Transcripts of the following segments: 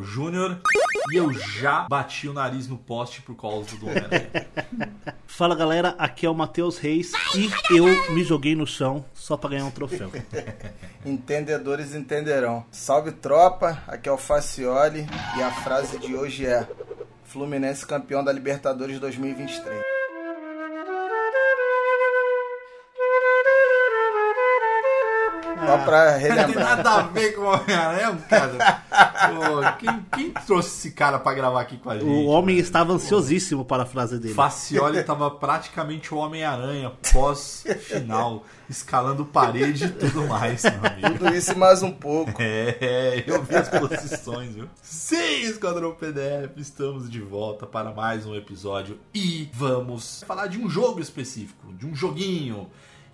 Mauro Júnior e eu já bati o nariz no poste por causa do Homem-Aranha. Fala galera, aqui é o Matheus Reis e eu me joguei no chão só pra ganhar um troféu. Entendedores entenderão. Salve tropa, aqui é o Facioli e a frase de hoje é: Fluminense campeão da Libertadores 2023. Só pra Não tem relembrar. nada a ver com o Homem-Aranha, cara. Pô, quem, quem trouxe esse cara pra gravar aqui com a gente? O homem estava ansiosíssimo para a frase dele. Facioli tava praticamente o Homem-Aranha pós-final, escalando parede e tudo mais, meu amigo. Tudo isso e mais um pouco. É, eu vi as posições, viu? Sim, Esquadrão PDF, estamos de volta para mais um episódio e vamos falar de um jogo específico, de um joguinho.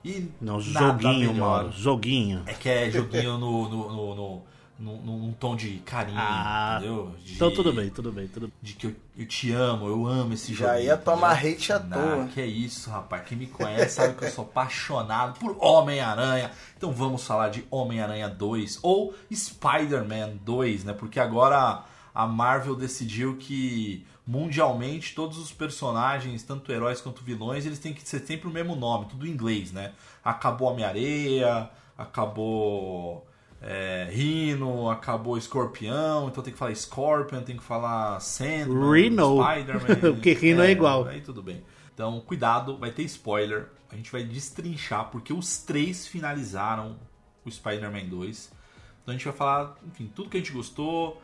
E Não, joguinho. Mauro, joguinho. É que é joguinho no, no, no, no- no- no- num tom de carinho, Ah, entendeu? De- Então tudo bem, tudo bem, tudo bem. De que eu, eu te amo, eu amo esse jogo. Já ia tomar hate à toa. Que é isso, rapaz. Quem me conhece sabe que eu sou apaixonado por Homem-Aranha. Então vamos falar de Homem-Aranha 2 ou Spider-Man 2, né? Porque agora a Marvel decidiu que mundialmente todos os personagens, tanto heróis quanto vilões, eles têm que ser sempre o mesmo nome, tudo em inglês, né? Acabou Homem-Areia, acabou é, Rhino, acabou Escorpião, então tem que falar Scorpion, tem que falar Sandman, Rhino. Spider-Man. Porque Rhino é igual. Aí tudo bem. Então, cuidado, vai ter spoiler. A gente vai destrinchar, porque os três finalizaram o Spider-Man 2. Então a gente vai falar, enfim, tudo que a gente gostou.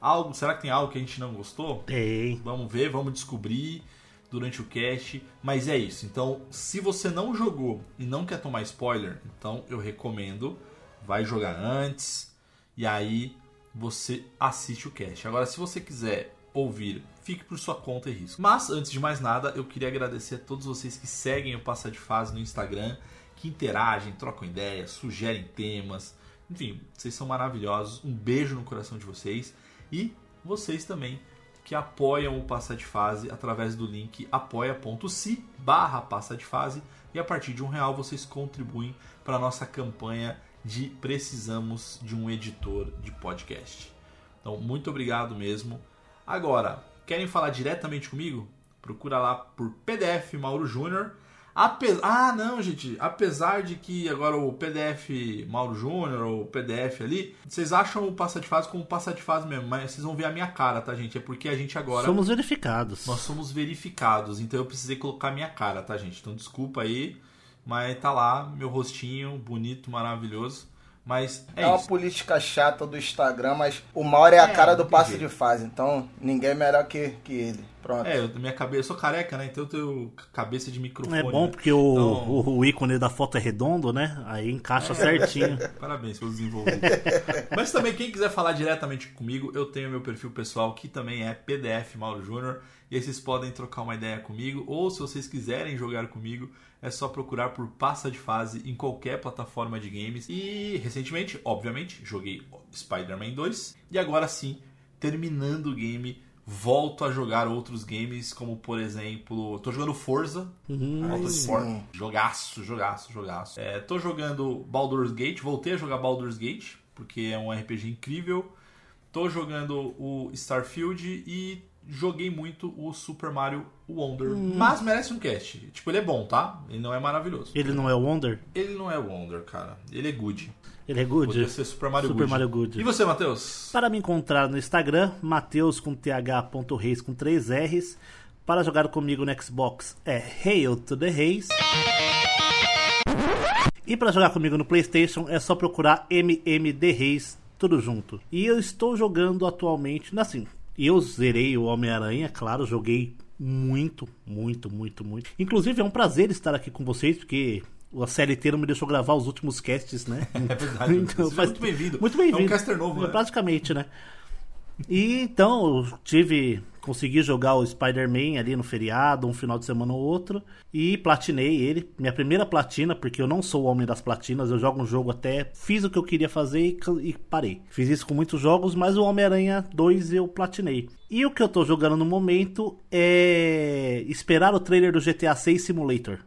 Algo, será que tem algo que a gente não gostou? Tem. Vamos ver, vamos descobrir durante o cast. Mas é isso. Então, se você não jogou e não quer tomar spoiler, então eu recomendo, vai jogar antes e aí você assiste o cast. Agora, se você quiser ouvir, fique por sua conta e risco. Mas antes de mais nada, eu queria agradecer a todos vocês que seguem o Passa de Fase no Instagram, que interagem, trocam ideias, sugerem temas. Enfim, vocês são maravilhosos. Um beijo no coração de vocês e vocês também que apoiam o Passa de Fase através do link apoia.se barra Passa de Fase e a partir de um real vocês contribuem para a nossa campanha de precisamos de um editor de podcast. Então, muito obrigado mesmo. Agora, querem falar diretamente comigo? Procura lá por PDF Mauro Júnior. Ape- Ah, não, gente. Apesar de que agora o PDF Mauro Júnior, o PDF ali, vocês acham o passa de fase como passa de fase mesmo, mas vocês vão ver a minha cara, tá, gente? É porque a gente agora. Somos verificados. Nós somos verificados, então eu precisei colocar minha cara, tá, gente? Então desculpa aí, mas tá lá, meu rostinho bonito, maravilhoso. Mas é, É uma isso. política chata do Instagram, mas o Mauro é a É, cara do passe de fase, então ninguém é melhor que, que ele. Pronto. É, eu, minha cabeça, eu sou careca, né? Então eu tenho cabeça de microfone. É bom né? porque o, Então- o, o ícone da foto é redondo, né? Aí encaixa certinho. Parabéns pelos desenvolvidos. Mas também, quem quiser falar diretamente comigo, eu tenho meu perfil pessoal, que também é PDF Mauro Júnior. E aí vocês podem trocar uma ideia comigo. Ou se vocês quiserem jogar comigo, é só procurar por Passa de Fase em qualquer plataforma de games. E recentemente, obviamente, joguei Spider-Man 2. E agora sim, terminando o game, volto a jogar outros games, como por exemplo, tô jogando Forza. Motorsport. sim. Jogaço, jogaço, jogaço. É, tô jogando Baldur's Gate, voltei a jogar Baldur's Gate, porque é um RPG incrível. Tô jogando o Starfield e joguei muito o Super Mario Wonder. Hum. Mas merece um cast. Tipo, ele é bom, tá? Ele não é maravilhoso. Ele não é o Wonder? Ele não é Wonder, cara. Ele é good. Ele é good? Podia ser Super Mario Super Good. Mario Good. E você, Matheus? Para me encontrar no Instagram, Mateus com th.reis com 3 R's. Para jogar comigo no Xbox é Hail to the Reis. E para jogar comigo no PlayStation é só procurar MMD Reis, tudo junto. E eu estou jogando atualmente, assim, eu zerei o Homem-Aranha, claro, joguei muito, muito, muito, muito. Inclusive é um prazer estar aqui com vocês, porque a CLT não me deixou gravar os últimos casts, né? É verdade. Seja muito bem-vindo. Muito bem-vindo. É um caster novo, né? Praticamente, né? E então, eu tive. Consegui jogar o Spider-Man ali no feriado, um final de semana ou outro. E platinei ele. Minha primeira platina, porque eu não sou o homem das platinas. Eu jogo um jogo até. Fiz o que eu queria fazer e, e parei. Fiz isso com muitos jogos, mas o Homem-Aranha 2 eu platinei. E o que eu tô jogando no momento é. Esperar o trailer do GTA 6 Simulator.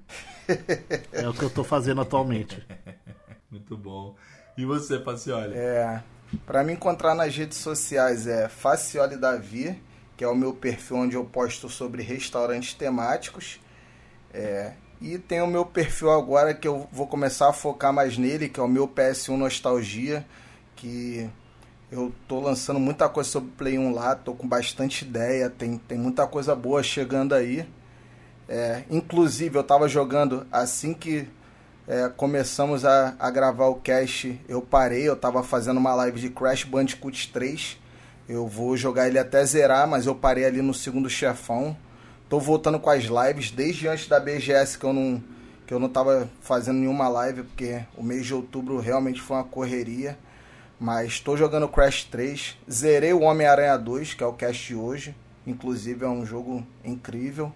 é o que eu tô fazendo atualmente. Muito bom. E você, Pacioli? É, para me encontrar nas redes sociais é Facioli Davi, que é o meu perfil onde eu posto sobre restaurantes temáticos. É, e tem o meu perfil agora que eu vou começar a focar mais nele, que é o meu PS1 Nostalgia, que eu tô lançando muita coisa sobre Play 1 lá, tô com bastante ideia, tem, tem muita coisa boa chegando aí. É, inclusive, eu tava jogando assim que é, começamos a, a gravar o cast, eu parei, eu tava fazendo uma live de Crash Bandicoot 3. Eu vou jogar ele até zerar, mas eu parei ali no segundo chefão. Tô voltando com as lives desde antes da BGS que eu não que eu não tava fazendo nenhuma live porque o mês de outubro realmente foi uma correria. Mas estou jogando Crash 3, zerei o Homem-Aranha 2, que é o cast de hoje. Inclusive é um jogo incrível.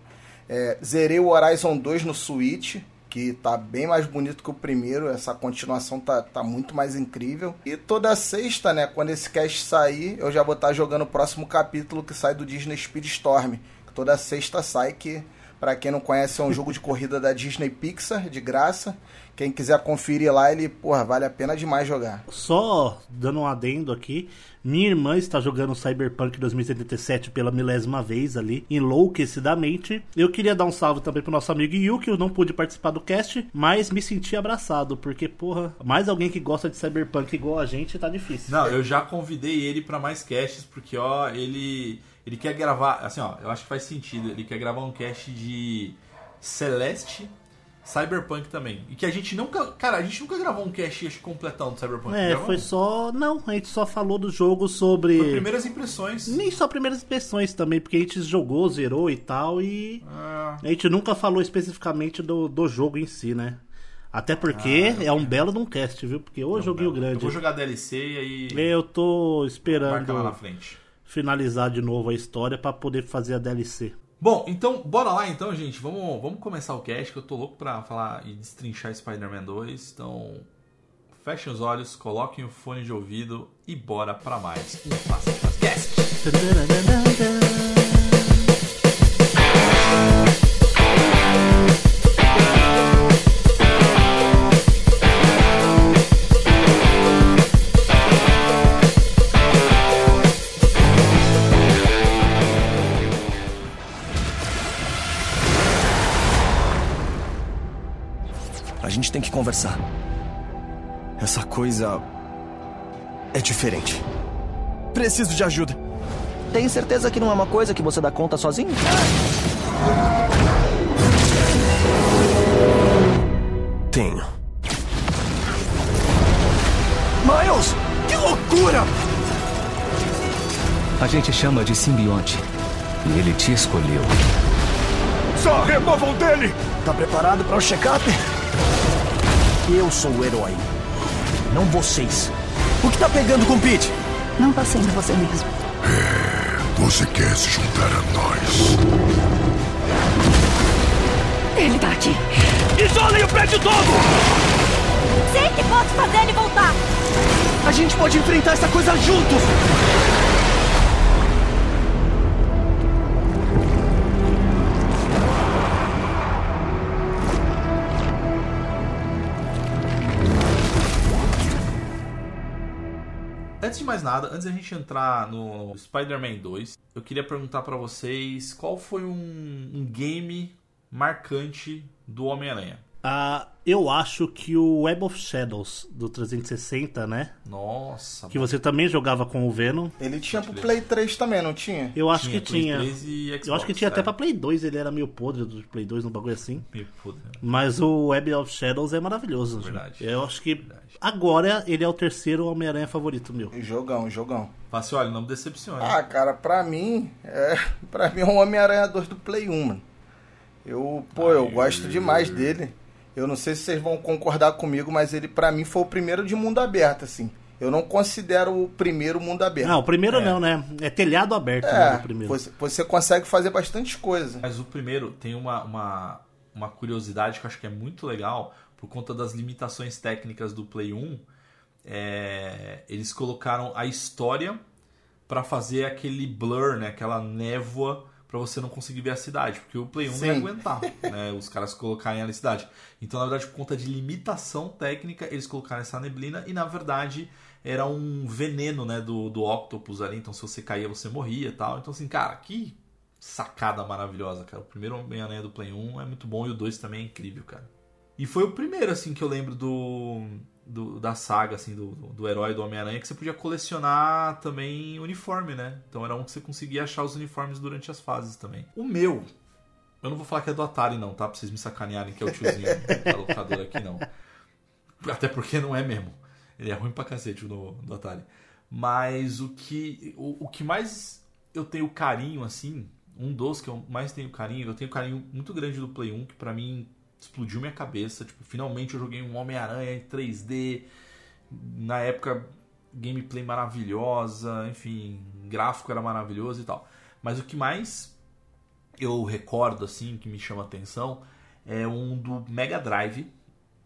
É, zerei o Horizon 2 no Switch, que tá bem mais bonito que o primeiro. Essa continuação tá, tá muito mais incrível. E toda sexta, né, quando esse cast sair, eu já vou estar jogando o próximo capítulo que sai do Disney Speedstorm. Toda sexta sai, que pra quem não conhece é um jogo de corrida da Disney Pixar, de graça. Quem quiser conferir lá, ele, porra, vale a pena demais jogar. Só dando um adendo aqui, minha irmã está jogando Cyberpunk 2077 pela milésima vez ali, enlouquecidamente. Eu queria dar um salve também pro nosso amigo Yu, que eu não pude participar do cast, mas me senti abraçado, porque, porra, mais alguém que gosta de Cyberpunk igual a gente tá difícil. Não, eu já convidei ele pra mais casts, porque, ó, ele. Ele quer gravar. Assim, ó, eu acho que faz sentido. Ele quer gravar um cast de Celeste. Cyberpunk também. E que a gente nunca. Cara, a gente nunca gravou um cast acho, completão do Cyberpunk. É, Gravamos? foi só. Não, a gente só falou do jogo sobre. Foi primeiras impressões. Nem só primeiras impressões também, porque a gente jogou, zerou e tal, e. Ah, A gente nunca falou especificamente do, do jogo em si, né? Até porque é um belo de um cast, viu? Porque ô joguinho eu grande. vou jogar DLC e aí. Eu tô Marca lá na esperando frente. Finalizar de novo a história pra poder fazer a DLC. Bom, então, bora lá então, gente. Vamos, vamos começar o cast, que eu tô louco pra falar e destrinchar Spider-Man 2. Então, fechem os olhos, coloquem o fone de ouvido e bora pra mais um Faz Cast. Conversar. Essa coisa. é diferente. Preciso de ajuda. Tem certeza que não é uma coisa que você dá conta sozinho? Tenho. Miles! Que loucura! A gente chama de simbionte. E ele te escolheu. Só removam dele! Tá preparado para o check-up? Eu sou o herói. Não vocês. O que tá pegando com o Pete? Não tá sendo você mesmo. Você quer se juntar a nós? Ele tá aqui. Isolem o prédio todo! Sei que posso fazer ele voltar. A gente pode enfrentar essa coisa juntos! Antes de mais nada, antes da gente entrar no Spider-Man 2, eu queria perguntar pra vocês qual foi um, um game marcante do Homem-Aranha. Ah, eu acho que o Web of Shadows do 360, né? Nossa, Que você também jogava com o Venom. Ele tinha pro Play 3 também, não tinha? Eu acho Tinha que Play tinha. 3 e eu Xbox, acho que tinha até é. pra Play 2, ele era meio podre do Play 2, um bagulho assim. Meio foda. Mas o Web of Shadows é maravilhoso. Verdade. Eu acho que Verdade. agora ele é o terceiro Homem-Aranha favorito meu. Jogão, jogão. Assim, olha, não me decepcione. Ah, cara, pra mim, é, pra mim é um Homem-Aranha 2 do Play 1, mano. Eu, pô, eu gosto demais dele. Eu não sei se vocês vão concordar comigo, mas ele pra mim foi o primeiro de mundo aberto, assim. Eu não considero o primeiro mundo aberto. Não, o primeiro É. não, né? É telhado aberto né, é, o primeiro. você, você consegue fazer bastante coisa. Mas o primeiro tem uma, uma, uma curiosidade que eu acho que é muito legal, por conta das limitações técnicas do Play 1. é, eles colocaram a história pra fazer aquele blur, né? Aquela névoa pra você não conseguir ver a cidade, porque o Play 1 não ia Sim. aguentar, né? Os caras colocarem a cidade. Então, na verdade, por conta de limitação técnica, eles colocaram essa neblina e, na verdade, era um veneno, né, do, do Octopus ali. Então, se você caía, você morria tal. Então, assim, cara, que sacada maravilhosa, cara. O primeiro Homem-Aranha do Play 1 é muito bom e o 2 também é incrível, cara. E foi o primeiro, assim, que eu lembro do, do- da saga, assim, do, do herói do Homem-Aranha, que você podia colecionar também uniforme, né? Então era um que você conseguia achar os uniformes durante as fases também. O meu, eu não vou falar que é do Atari, não, tá? Pra vocês me sacanearem que é o tiozinho da locadora aqui, não. Até porque não é mesmo. Ele é ruim pra cacete do, do Atari. Mas o que, o, o que mais eu tenho carinho, assim, um dos que eu mais tenho carinho, eu tenho carinho muito grande do Play 1, que pra mim explodiu minha cabeça. Tipo, finalmente eu joguei um Homem-Aranha em 3D. Na época, gameplay maravilhosa, enfim, gráfico era maravilhoso e tal. Mas o que mais eu recordo, assim, que me chama atenção, é um do Mega Drive.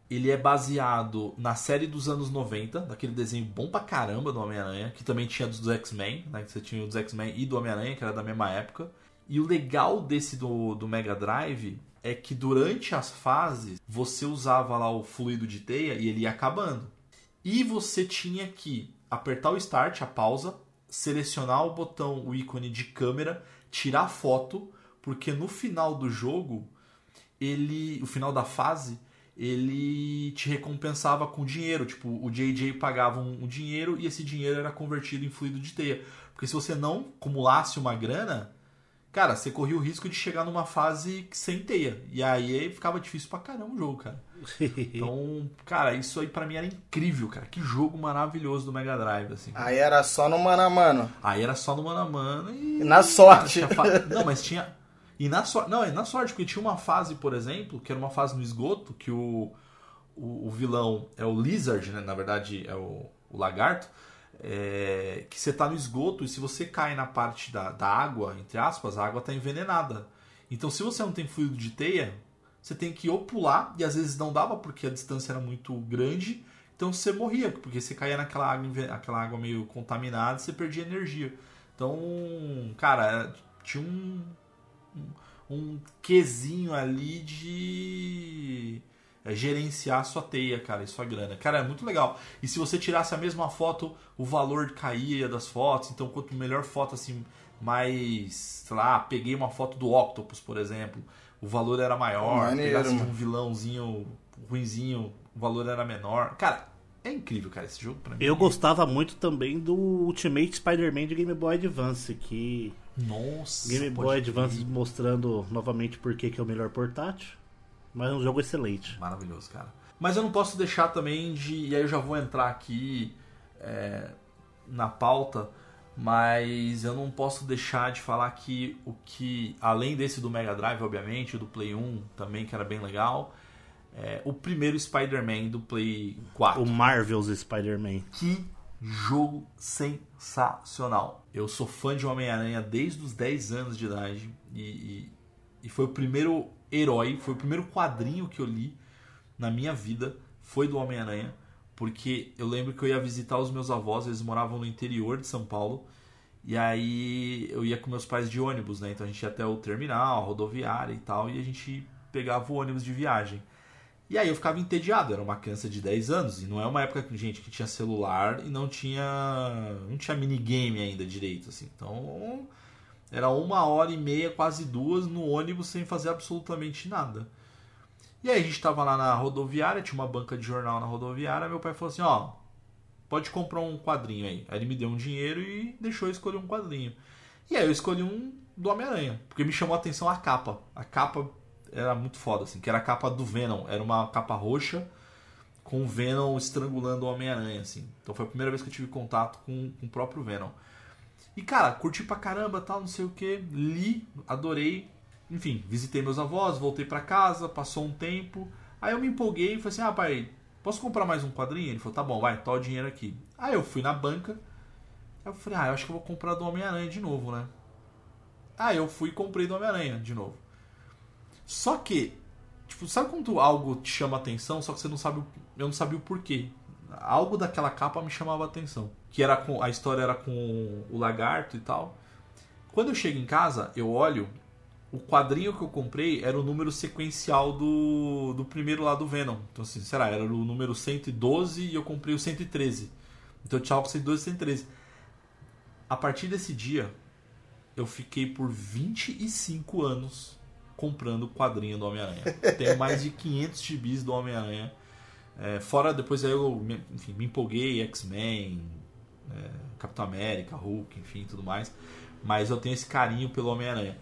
Ele é baseado na série dos anos 90, daquele desenho bom pra caramba do Homem-Aranha, que também tinha dos X-Men, né? Que você tinha dos X-Men e do Homem-Aranha, que era da mesma época. E o legal desse do, do Mega Drive é que durante as fases você usava lá o fluido de teia e ele ia acabando. E você tinha que apertar o start, a pausa, selecionar o botão, o ícone de câmera, tirar foto, porque no final do jogo, ele, o final da fase, ele te recompensava com dinheiro. Tipo, o JJ pagava um, um dinheiro e esse dinheiro era convertido em fluido de teia. Porque se você não acumulasse uma grana, cara, você corria o risco de chegar numa fase sem teia. E aí ficava difícil pra caramba o jogo, cara. Então, cara, isso aí pra mim era incrível, cara. Que jogo maravilhoso do Mega Drive, assim. Aí era só no mano a mano. Aí era só no mano a mano e. E na sorte. Cara, tinha fa- Não, mas tinha. E na sorte. Não, é na sorte, porque tinha uma fase, por exemplo, que era uma fase no esgoto, que o, o, o vilão é o Lizard, né? Na verdade, é o, o lagarto. é, que você tá no esgoto e se você cai na parte da, da água, entre aspas, a água tá envenenada. Então, se você não tem fluido de teia, você tem que ou pular, e às vezes não dava porque a distância era muito grande, então você morria, porque você caía naquela água, aquela água meio contaminada e você perdia energia. Então, cara, tinha um, um, um quesinho ali de é, gerenciar sua teia, cara, e sua grana. Cara, é muito legal. E se você tirasse a mesma foto, o valor caía das fotos. Então, quanto melhor foto, assim, mais. Sei lá, peguei uma foto do Octopus, por exemplo, o valor era maior. Maneiro, Pegasse um vilãozinho ruinzinho, o valor era menor. Cara, é incrível, cara, esse jogo pra mim. Eu gostava muito também do Ultimate Spider-Man de Game Boy Advance, que Nossa, Game Boy. Advance mostrando novamente por que é o melhor portátil. Mas é um jogo excelente. Maravilhoso, cara. Mas eu não posso deixar também de. E aí eu já vou entrar aqui é, na pauta, mas eu não posso deixar de falar que o que. Além desse do Mega Drive, obviamente, o do Play 1 também, que era bem legal. é, o primeiro Spider-Man do Play 4. O Marvel's Spider-Man. Que jogo sensacional. Eu sou fã de Homem-Aranha desde os 10 anos de idade. E, e, e foi o primeiro herói, foi o primeiro quadrinho que eu li na minha vida. Foi do Homem-Aranha. Porque eu lembro que eu ia visitar os meus avós, eles moravam no interior de São Paulo. E aí eu ia com meus pais de ônibus, né? Então a gente ia até o terminal, rodoviária e tal, e a gente pegava o ônibus de viagem. E aí eu ficava entediado, era uma criança de 10 anos, e não é uma época que gente que tinha celular e não tinha não tinha minigame ainda direito assim. Então, era uma hora e meia, quase duas no ônibus sem fazer absolutamente nada. E aí a gente tava lá na rodoviária, tinha uma banca de jornal na rodoviária, meu pai falou assim, ó, pode comprar um quadrinho aí. Aí ele me deu um dinheiro e deixou eu escolher um quadrinho. E aí eu escolhi um do Homem-Aranha, porque me chamou a atenção a capa. A capa era muito foda, assim, que era a capa do Venom. Era uma capa roxa com o Venom estrangulando o Homem-Aranha, assim. Então foi a primeira vez que eu tive contato com, com o próprio Venom. E, cara, curti pra caramba, tal, não sei o que. Li, adorei. Enfim, visitei meus avós, voltei pra casa, passou um tempo. Aí eu me empolguei e falei assim, ah, pai, posso comprar mais um quadrinho? Ele falou, tá bom, vai, tá o dinheiro aqui. Aí eu fui na banca. Aí eu falei, ah, eu acho que eu vou comprar do Homem-Aranha de novo, né? Aí eu fui e comprei do Homem-Aranha de novo. Só que, tipo, sabe quando algo te chama atenção, só que você não sabe, eu não sabia o porquê. Algo daquela capa me chamava atenção. Que era com, a história era com o lagarto e tal. Quando eu chego em casa, eu olho, o quadrinho que eu comprei era o número sequencial do, do primeiro lá do Venom. Então, assim, será? Era o número 112 e eu comprei o 113. Então tinha o 112 e 113. A partir desse dia, eu fiquei por 25 anos comprando quadrinho do Homem-Aranha. Tenho mais de 500 gibis do Homem-Aranha. É, fora, depois aí eu enfim, me empolguei, X-Men, é, Capitão América, Hulk, enfim, tudo mais. Mas eu tenho esse carinho pelo Homem-Aranha.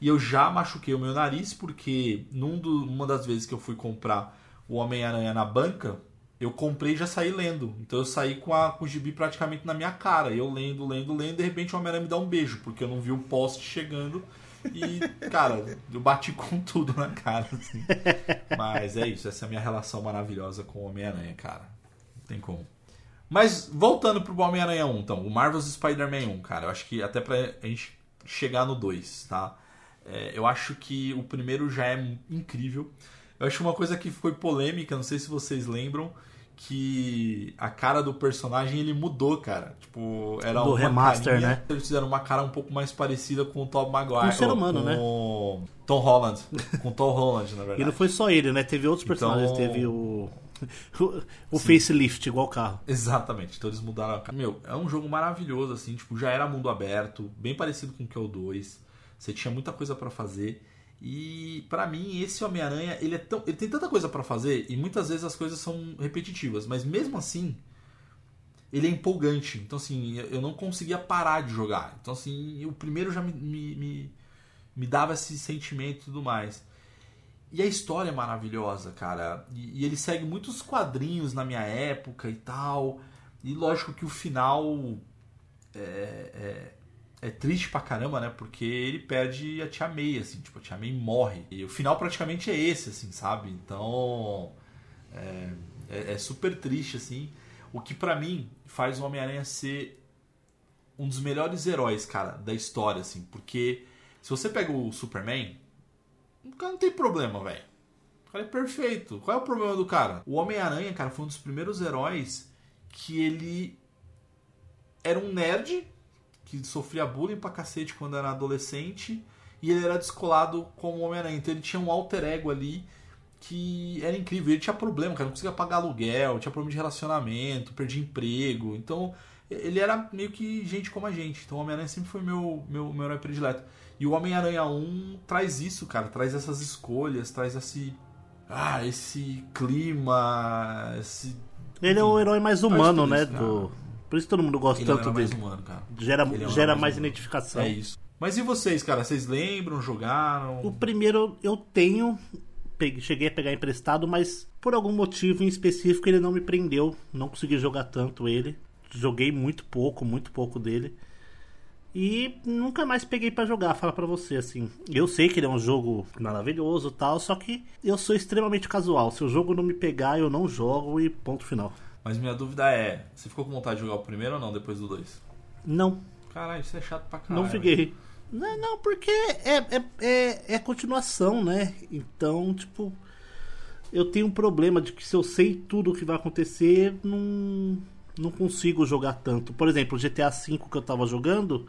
E eu já machuquei o meu nariz porque num do, uma das vezes que eu fui comprar o Homem-Aranha na banca, eu comprei e já saí lendo. Então eu saí com, a, com o gibi praticamente na minha cara. Eu lendo, lendo, lendo, de repente o Homem-Aranha me dá um beijo, porque eu não vi o poste chegando. E, cara, eu bati com tudo na cara, assim. Mas é isso, essa é a minha relação maravilhosa com o Homem-Aranha, cara. Não tem como. Mas voltando pro Homem-Aranha 1, então, o Marvel's Spider-Man 1, cara, eu acho que até pra gente chegar no 2, tá? É, eu acho que o primeiro já é incrível. Eu acho uma coisa que foi polêmica, não sei se vocês lembram, que a cara do personagem ele mudou, cara. Tipo, era Do uma remaster, carinha, né? Eles fizeram uma cara um pouco mais parecida com o Tom Maguire. Com o ser humano, com né? Tom Holland. Com o Tom Holland, na verdade. E não foi só ele, né? Teve outros personagens. Então- Teve o. O, o facelift, igual o carro. Exatamente, então eles mudaram a cara. Meu, é um jogo maravilhoso, assim, tipo, já era mundo aberto, bem parecido com o que é o 2. Você tinha muita coisa pra fazer. E pra mim, esse Homem-Aranha, ele é tão. Ele tem tanta coisa pra fazer e muitas vezes as coisas são repetitivas, mas mesmo assim, ele é empolgante. Então, assim, eu não conseguia parar de jogar. Então, assim, o primeiro já me, me, me, me dava esse sentimento e tudo mais. E a história é maravilhosa, cara. E, e ele segue muitos quadrinhos na minha época e tal. E lógico que o final é, é, é triste pra caramba, né? Porque ele perde a Tia May, assim. Tipo, a Tia May morre. E o final praticamente é esse, assim, sabe? Então... É, é, é super triste, assim. O que pra mim faz o Homem-Aranha ser um dos melhores heróis, cara, da história, assim. Porque se você pega o Superman, o cara não tem problema, velho. O cara é perfeito. Qual é o problema do cara? O Homem-Aranha, cara, foi um dos primeiros heróis que ele era um nerd que sofria bullying pra cacete quando era adolescente e ele era descolado como Homem-Aranha. Então ele tinha um alter ego ali que era incrível. Ele tinha problema, cara, não conseguia pagar aluguel, tinha problema de relacionamento, perdia emprego. Então ele era meio que gente como a gente. Então o Homem-Aranha sempre foi meu, meu, meu herói predileto. E o Homem-Aranha 1 traz isso, cara, traz essas escolhas, traz esse. Ah, esse clima, esse. Ele é o herói mais humano, né? isso. Do... Por isso todo mundo gosta Ele tanto herói mais dele. humano, cara. Gera, Ele é gera mais humano. identificação. É isso. Mas e vocês, cara? Vocês lembram? Jogaram? O primeiro eu tenho, peguei- cheguei a pegar emprestado, mas por algum motivo em específico ele não me prendeu. Não consegui jogar tanto ele. Joguei muito pouco, muito pouco dele. E nunca mais peguei pra jogar, fala pra você assim. Eu sei que ele é um jogo maravilhoso e tal, só que eu sou extremamente casual. Se o jogo não me pegar, eu não jogo e ponto final. Mas minha dúvida é: você ficou com vontade de jogar o primeiro ou não depois do dois? Não, Caralho, isso é chato pra caralho. não fiquei. Não, não, porque é, é, é, é continuação, né? Então, tipo, eu tenho um problema de que se eu sei tudo o que vai acontecer, não, não consigo jogar tanto. Por exemplo, o GTA V que eu tava jogando,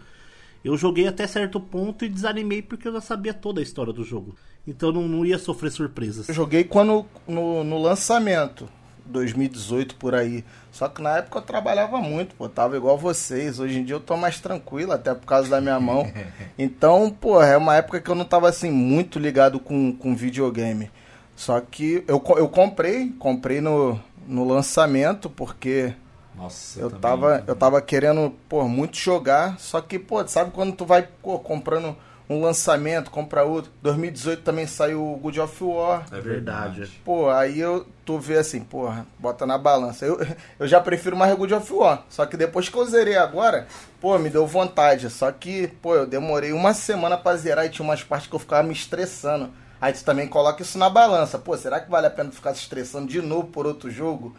eu joguei até certo ponto e desanimei porque eu já sabia toda a história do jogo. Então não, não ia sofrer surpresas. Eu joguei quando no, no lançamento, 2018 por aí. Só que na época eu trabalhava muito, pô, tava igual vocês. Hoje em dia eu tô mais tranquilo, até por causa da minha mão. Então, pô, é uma época que eu não tava assim muito ligado com, com videogame. Só que eu, eu comprei, comprei no, no lançamento, porque Nossa, eu também- tava, eu tava querendo, pô, muito jogar, só que, pô, sabe quando tu vai pô, comprando um lançamento, compra outro. 2018 também saiu o God of War. É verdade. Pô, aí eu tu vê assim, porra, bota na balança. Eu, eu já prefiro mais o God of War. Só que depois que eu zerei agora, pô, me deu vontade. Só que, pô, eu demorei uma semana pra zerar e tinha umas partes que eu ficava me estressando. Aí tu também coloca isso na balança. Pô, será que vale a pena tu ficar se estressando de novo por outro jogo?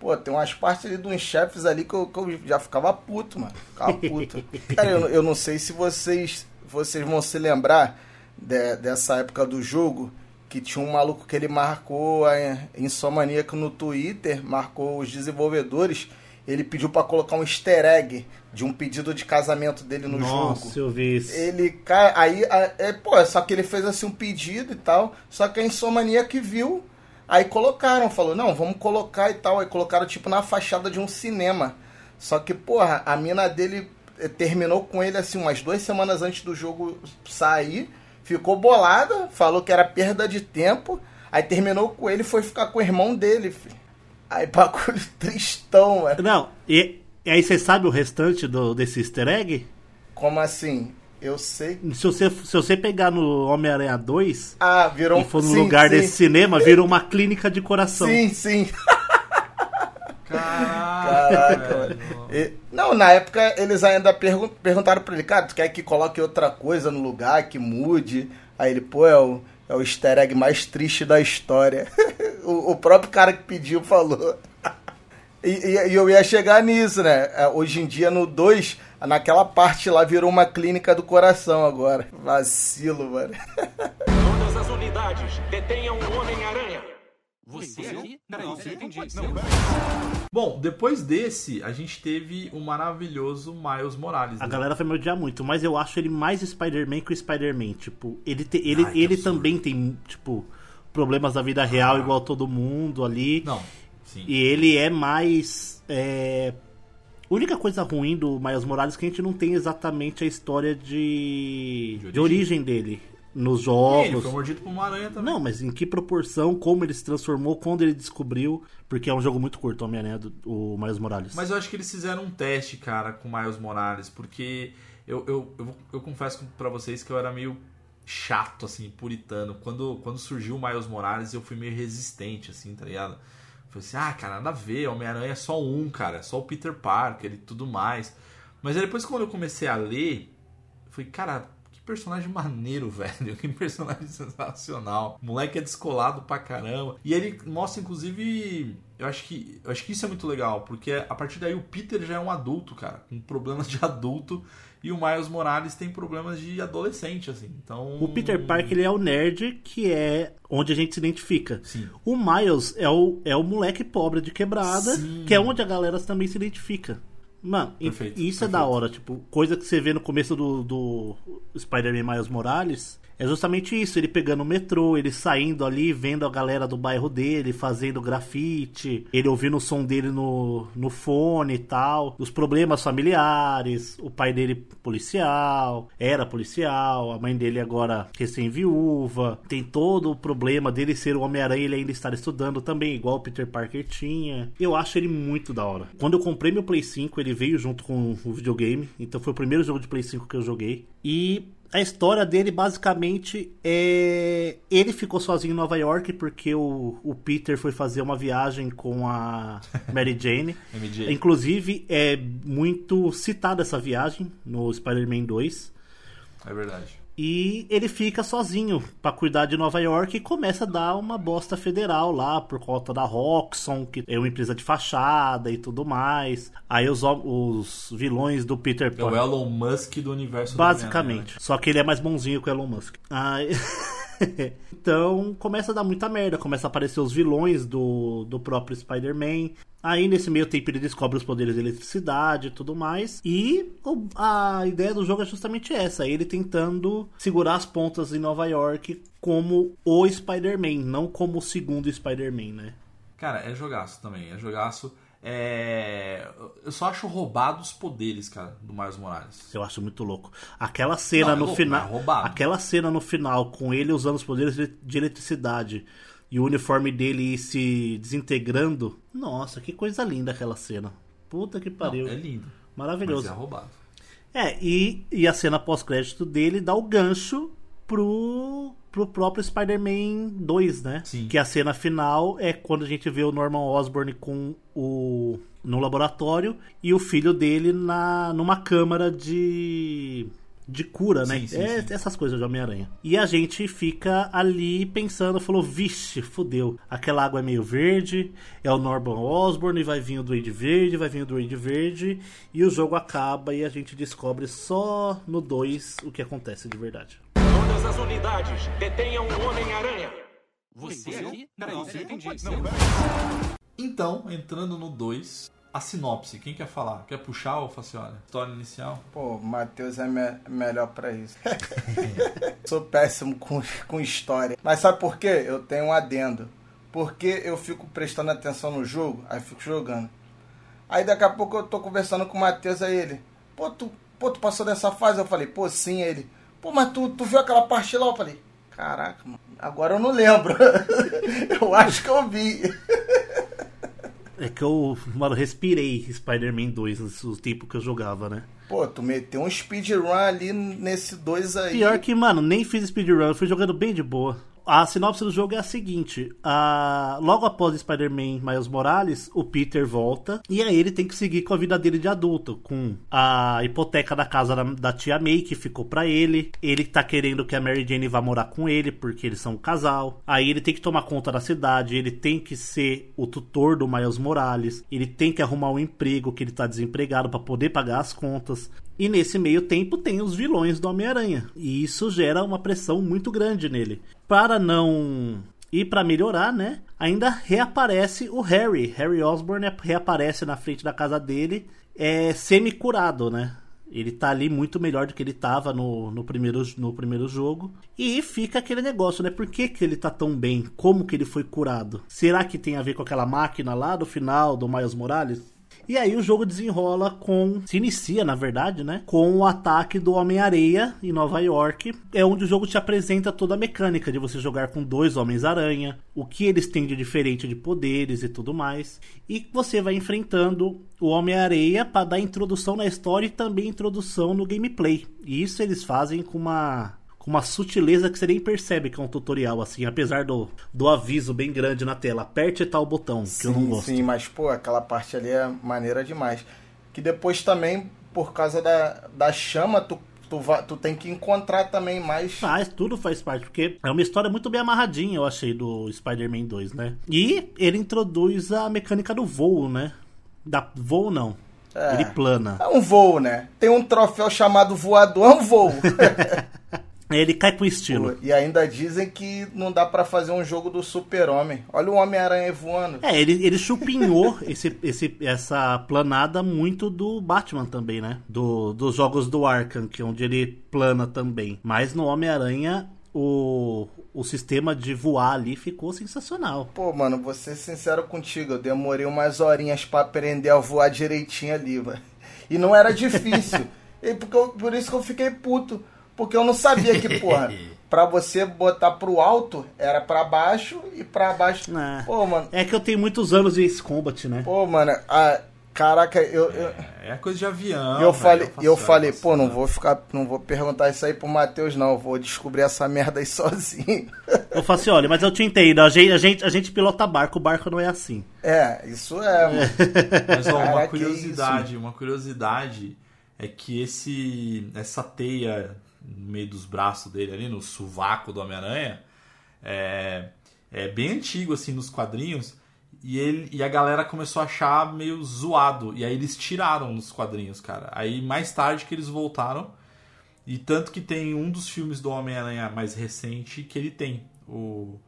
Pô, tem umas partes ali uns chefes ali que eu, que eu já ficava puto, mano. Ficava puto. Cara, eu, eu não sei se vocês, vocês vão se lembrar de- dessa época do jogo, que tinha um maluco que ele marcou a Insomaníaco no Twitter, marcou os desenvolvedores, ele pediu pra colocar um easter egg de um pedido de casamento dele no Nossa, jogo. eu vi isso. Ele cai, aí, é, pô, só que ele fez assim um pedido e tal, só que a Insomania que viu, aí colocaram, falou, não, vamos colocar e tal, aí colocaram tipo na fachada de um cinema. Só que, porra, a mina dele terminou com ele assim umas duas semanas antes do jogo sair, ficou bolada, falou que era perda de tempo, aí terminou com ele e foi ficar com o irmão dele, filho. Aí bagulho tristão, mano. Não, e, e aí você sabe o restante do, desse easter egg? Como assim? Eu sei. Se você, se você pegar no Homem-Aranha 2 Ah, virou e for no sim, lugar sim. desse cinema, vira uma clínica de coração. Sim, sim. Caraca, Caraca, mano. velho. E- não, na época eles ainda pergun perguntaram pra ele, cara, tu quer que coloque outra coisa no lugar, que mude? Aí ele, pô, é o, é o easter egg mais triste da história. o, o próprio cara que pediu falou. E, e- e eu ia chegar nisso, né? É, Hoje em dia no 2, naquela parte lá virou uma clínica do coração agora. Vacilo, mano. Todas as unidades detenham o Homem-Aranha. Você aqui? Peraí, você entendi. Bom, depois desse, a gente teve o maravilhoso Miles Morales. A né? galera vai me odiar muito, mas eu acho ele mais Spider-Man que o Spider-Man. Tipo, ele, te- ele, Ai, ele também tem, tipo, problemas da vida real igual todo mundo ali. Não, sim. E ele é mais. É... A única coisa ruim do Miles Morales é que a gente não tem exatamente a história de, De de origem dele nos jogos. Ele foi mordido por uma aranha também. Não, mas em que proporção, como ele se transformou, quando ele descobriu, porque é um jogo muito curto, Homem-Aranha, do- o Miles Morales. Mas eu acho que eles fizeram um teste, cara, com o Miles Morales, porque eu, eu, eu, eu confesso pra vocês que eu era meio chato, assim, puritano. Quando, quando surgiu o Miles Morales, eu fui meio resistente, assim, tá ligado? Falei assim, ah, cara, nada a ver, Homem-Aranha é só um, cara, é só o Peter Parker e tudo mais. Mas aí depois, quando eu comecei a ler, eu falei, cara, personagem maneiro, velho. Que personagem sensacional. O moleque é descolado pra caramba. E ele mostra, inclusive. Eu acho que. Eu acho que isso é muito legal. Porque a partir daí o Peter já é um adulto, cara. Com problemas de adulto. E o Miles Morales tem problemas de adolescente, assim. Então. O Peter Parker ele é o nerd que é onde a gente se identifica. Sim. O Miles é o, é o moleque pobre de quebrada, Sim. que é onde a galera também se identifica. Mano, e- Perfeito, isso é perfeito. da hora, tipo, coisa que você vê no começo do, do Spider-Man Miles Morales. É justamente isso, ele pegando o metrô, ele saindo ali, vendo a galera do bairro dele, fazendo grafite, ele ouvindo o som dele no, no fone e tal, os problemas familiares, o pai dele policial, era policial, a mãe dele agora recém-viúva, tem todo o problema dele ser o Homem-Aranha ele ainda estar estudando também, igual o Peter Parker tinha. Eu acho ele muito da hora. Quando eu comprei meu Play 5, ele veio junto com o videogame, então foi o primeiro jogo de Play 5 que eu joguei. E a história dele basicamente é. Ele ficou sozinho em Nova York porque o, o Peter foi fazer uma viagem com a Mary Jane. Inclusive, é muito citada essa viagem no Spider-Man 2. É verdade. E ele fica sozinho pra cuidar de Nova York e começa a dar uma bosta federal lá por conta da Roxxon, que é uma empresa de fachada e tudo mais. Aí os, os vilões do Peter É o. Elon Musk do universo Basicamente. Só que ele é mais bonzinho que o Elon Musk. Aí... então começa a dar muita merda, começa a aparecer os vilões do, do próprio Spider-Man. Aí nesse meio tempo ele descobre os poderes de eletricidade e tudo mais. E a ideia do jogo é justamente essa: ele tentando segurar as pontas em Nova York como o Spider-Man, não como o segundo Spider-Man, né? Cara, é jogaço também, é jogaço. É... Eu só acho roubado os poderes, cara, do Miles Morales. Eu acho muito louco. Aquela cena Não, é no louco, final. é aquela cena no final com ele usando os poderes de de eletricidade e o uniforme dele se desintegrando. Nossa, que coisa linda aquela cena. Puta que Não, pariu. é lindo. Maravilhoso. Mas é roubado. É, e, e a cena pós-crédito dele dá o gancho pro, pro próprio Spider-Man 2, né? Sim. Que a cena final é quando a gente vê o Norman Osborn com o no laboratório e o filho dele na numa câmara de de cura, né? Sim, sim, é, sim. essas coisas de Homem-Aranha. E a gente fica ali pensando, falou, vixe, fudeu. Aquela água é meio verde, é o Norman Osborn, e vai vir o Duende Verde, vai vir o Duende Verde, e o jogo acaba e a gente descobre só no 2 o que acontece de verdade. Todas as unidades detenham o Homem-Aranha. Você aqui? Não, você entendi. Então, entrando no 2, a sinopse. Quem quer falar? Quer puxar ou Facioli? História inicial? Pô, o Matheus é me- melhor pra isso. Sou péssimo com, com história. Mas sabe por quê? Eu tenho um adendo. Porque eu fico prestando atenção no jogo, aí fico jogando. Aí daqui a pouco eu tô conversando com o Matheus, aí ele, pô, tu, pô, tu passou dessa fase? Eu falei, pô, sim, ele. Pô, mas tu, tu viu aquela parte lá? Eu falei, caraca, mano, agora eu não lembro. eu acho que eu vi. É que eu, mano, respirei Spider-Man 2 no tempo que eu jogava, né? Pô, tu meteu um speedrun ali nesse dois aí. Pior que, mano, nem fiz speedrun, eu fui jogando bem de boa. A sinopse do jogo é a seguinte: a... logo após Spider-Man Miles Morales, o Peter volta e aí ele tem que seguir com a vida dele de adulto, com a hipoteca da casa da, da tia May que ficou pra ele. Ele tá querendo que a Mary Jane vá morar com ele porque eles são um casal. Aí ele tem que tomar conta da cidade, ele tem que ser o tutor do Miles Morales, ele tem que arrumar um emprego que ele tá desempregado pra poder pagar as contas. E nesse meio tempo tem os vilões do Homem-Aranha. E isso gera uma pressão muito grande nele. Para não. E para melhorar, né? Ainda reaparece o Harry. Harry Osborn reaparece na frente da casa dele, é semi-curado, né? Ele tá ali muito melhor do que ele tava no, no, primeiro, no primeiro jogo. E fica aquele negócio, né? Por que, que ele tá tão bem? Como que ele foi curado? Será que tem a ver com aquela máquina lá do final do Miles Morales? E aí o jogo desenrola com. Se inicia, na verdade, né? Com o ataque do Homem-Areia em Nova York. É onde o jogo te apresenta toda a mecânica de você jogar com dois Homens-Aranha, o que eles têm de diferente de poderes e tudo mais. E você vai enfrentando o Homem-Areia para dar introdução na história e também introdução no gameplay. E isso eles fazem com uma com uma sutileza que você nem percebe que é um tutorial, assim, apesar do, do aviso bem grande na tela. Aperte tal botão, que sim, eu não gosto. Sim, mas, pô, aquela parte ali é maneira demais. Que depois também, por causa da, da chama, tu, tu, tu tem que encontrar também mais. Faz, tudo faz parte, porque é uma história muito bem amarradinha, eu achei, do Spider-Man 2, né? E ele introduz a mecânica do voo, né? Da voo não. É. Ele plana. É um voo, né? Tem um troféu chamado voador, é um voo. Ele cai com estilo. E ainda dizem que não dá pra fazer um jogo do super-homem. Olha o Homem-Aranha voando. É, ele, ele chupinhou esse, esse, essa planada muito do Batman também, né? Do, dos jogos do Arkham, que é onde ele plana também. Mas no Homem-Aranha, o, o sistema de voar ali ficou sensacional. Pô, mano, vou ser sincero contigo. Eu demorei umas horinhas pra aprender a voar direitinho ali, velho. E não era difícil. e porque eu- por isso que eu fiquei puto. Porque eu não sabia que, porra, pra você botar pro alto, era pra baixo e pra baixo. É. Pô, mano. É que eu tenho muitos anos de Ace Combat, né? Pô, mano, a, caraca, eu, eu, É coisa de avião. eu velho, falei, faço- eu falei, faço- pô, não vou ficar, não vou perguntar isso aí pro Matheus, não. Eu vou descobrir essa merda aí sozinho. Eu falo assim, olha, mas eu te entendo, a gente, a gente, a gente pilota barco, o barco não é assim. É, isso é, mano. Mas ó, uma curiosidade, uma curiosidade é que esse essa teia no meio dos braços dele ali, no sovaco do Homem-Aranha, é, é bem antigo assim nos quadrinhos. E, ele, e a galera começou a achar meio zoado. E aí eles tiraram nos quadrinhos, cara. Aí mais tarde que eles voltaram E tanto que tem um dos filmes do Homem-Aranha mais recente que ele tem. O.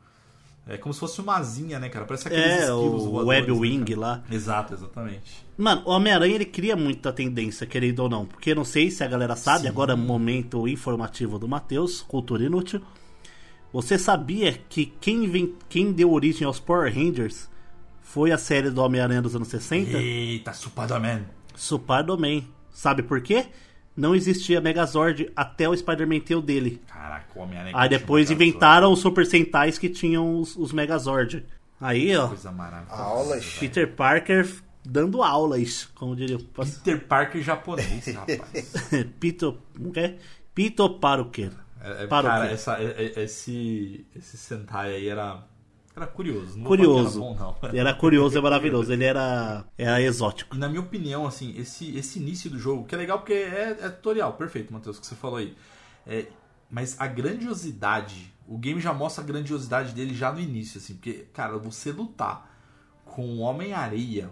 É como se fosse uma asinha, né, cara? Parece aqueles É, esquilos o Web né, Wing cara? lá. Exato, exatamente. Mano, o Homem-Aranha ele cria muita tendência, querendo ou não. Porque não sei se a galera sabe, Sim. agora é momento informativo do Matheus, cultura inútil. Você sabia que quem, vem, quem deu origem aos Power Rangers foi a série do Homem-Aranha dos anos 60? Eita, Spider-Man. Spider-Man. Sabe por quê? Não existia Megazord até o Spider-Man ter o dele. Caraca, o Homem-Aranha. Aí depois inventaram os Super Sentais que tinham os, os Megazord. Aí, ó, Coisa maravilhosa. Aulas. Peter Parker dando aulas, como diria o Peter Parker japonês, rapaz. Pito. O quê? Pito para o quê? É, é, cara, essa, é- é- esse, esse Sentai aí era, era curioso. Não Curioso. Era bom, não. Era curioso, é maravilhoso. Ele era, era exótico. E na minha opinião, assim, esse, esse início do jogo, que é legal porque é, é tutorial, perfeito, Matheus, o que você falou aí. É, mas a grandiosidade, o game já mostra a grandiosidade dele já no início, assim, porque, cara, você lutar com o Homem-Areia,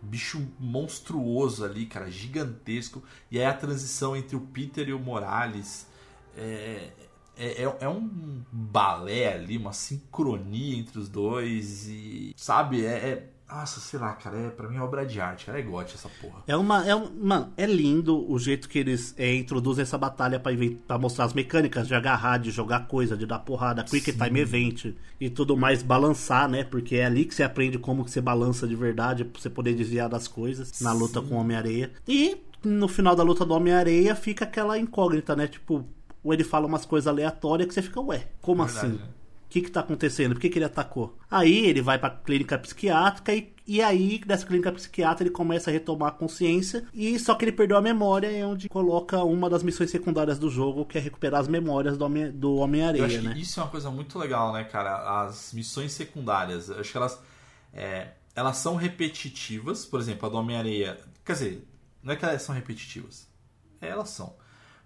bicho monstruoso ali, cara, gigantesco, e aí a transição entre o Peter e o Morales é, é, é- é um balé ali, uma sincronia entre os dois, e, sabe, é. é- nossa, sei lá, cara, é, pra mim é obra de arte, cara, é gote essa porra. É uma. É um, mano, é lindo o jeito que eles é, introduzem essa batalha pra, pra mostrar as mecânicas de agarrar, de jogar coisa, de dar porrada, quick Sim. time event e tudo mais, balançar, né? Porque é ali que você aprende como que você balança de verdade, pra você poder desviar das coisas na luta com o Homem-Areia. E no final da luta do Homem-Areia fica aquela incógnita, né? Tipo, ou ele fala umas coisas aleatórias que você fica, ué, como Verdade, assim? né? O que que tá acontecendo? Por que, que ele atacou? Aí ele vai pra clínica psiquiátrica e, e aí, dessa clínica psiquiátrica, ele começa a retomar a consciência. E só que ele perdeu a memória, é onde coloca uma das missões secundárias do jogo, que é recuperar as memórias do Homem- do Eu Homem-Areia, acho que né? isso é uma coisa muito legal, né, cara? As missões secundárias, eu acho que elas, é, elas são repetitivas. Por exemplo, a do Homem-Areia. Quer dizer, não é que elas são repetitivas. É, elas são.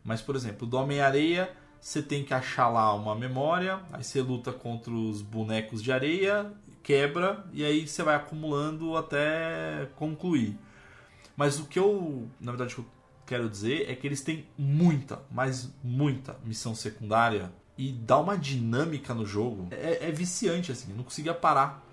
Mas, por exemplo, do Homem-Areia, você tem que achar lá uma memória, aí você luta contra os bonecos de areia, quebra, e aí você vai acumulando até concluir. Mas o que eu, na verdade, eu quero dizer é que eles têm muita, mas muita missão secundária e dá uma dinâmica no jogo. É, é viciante, assim, eu não conseguia parar.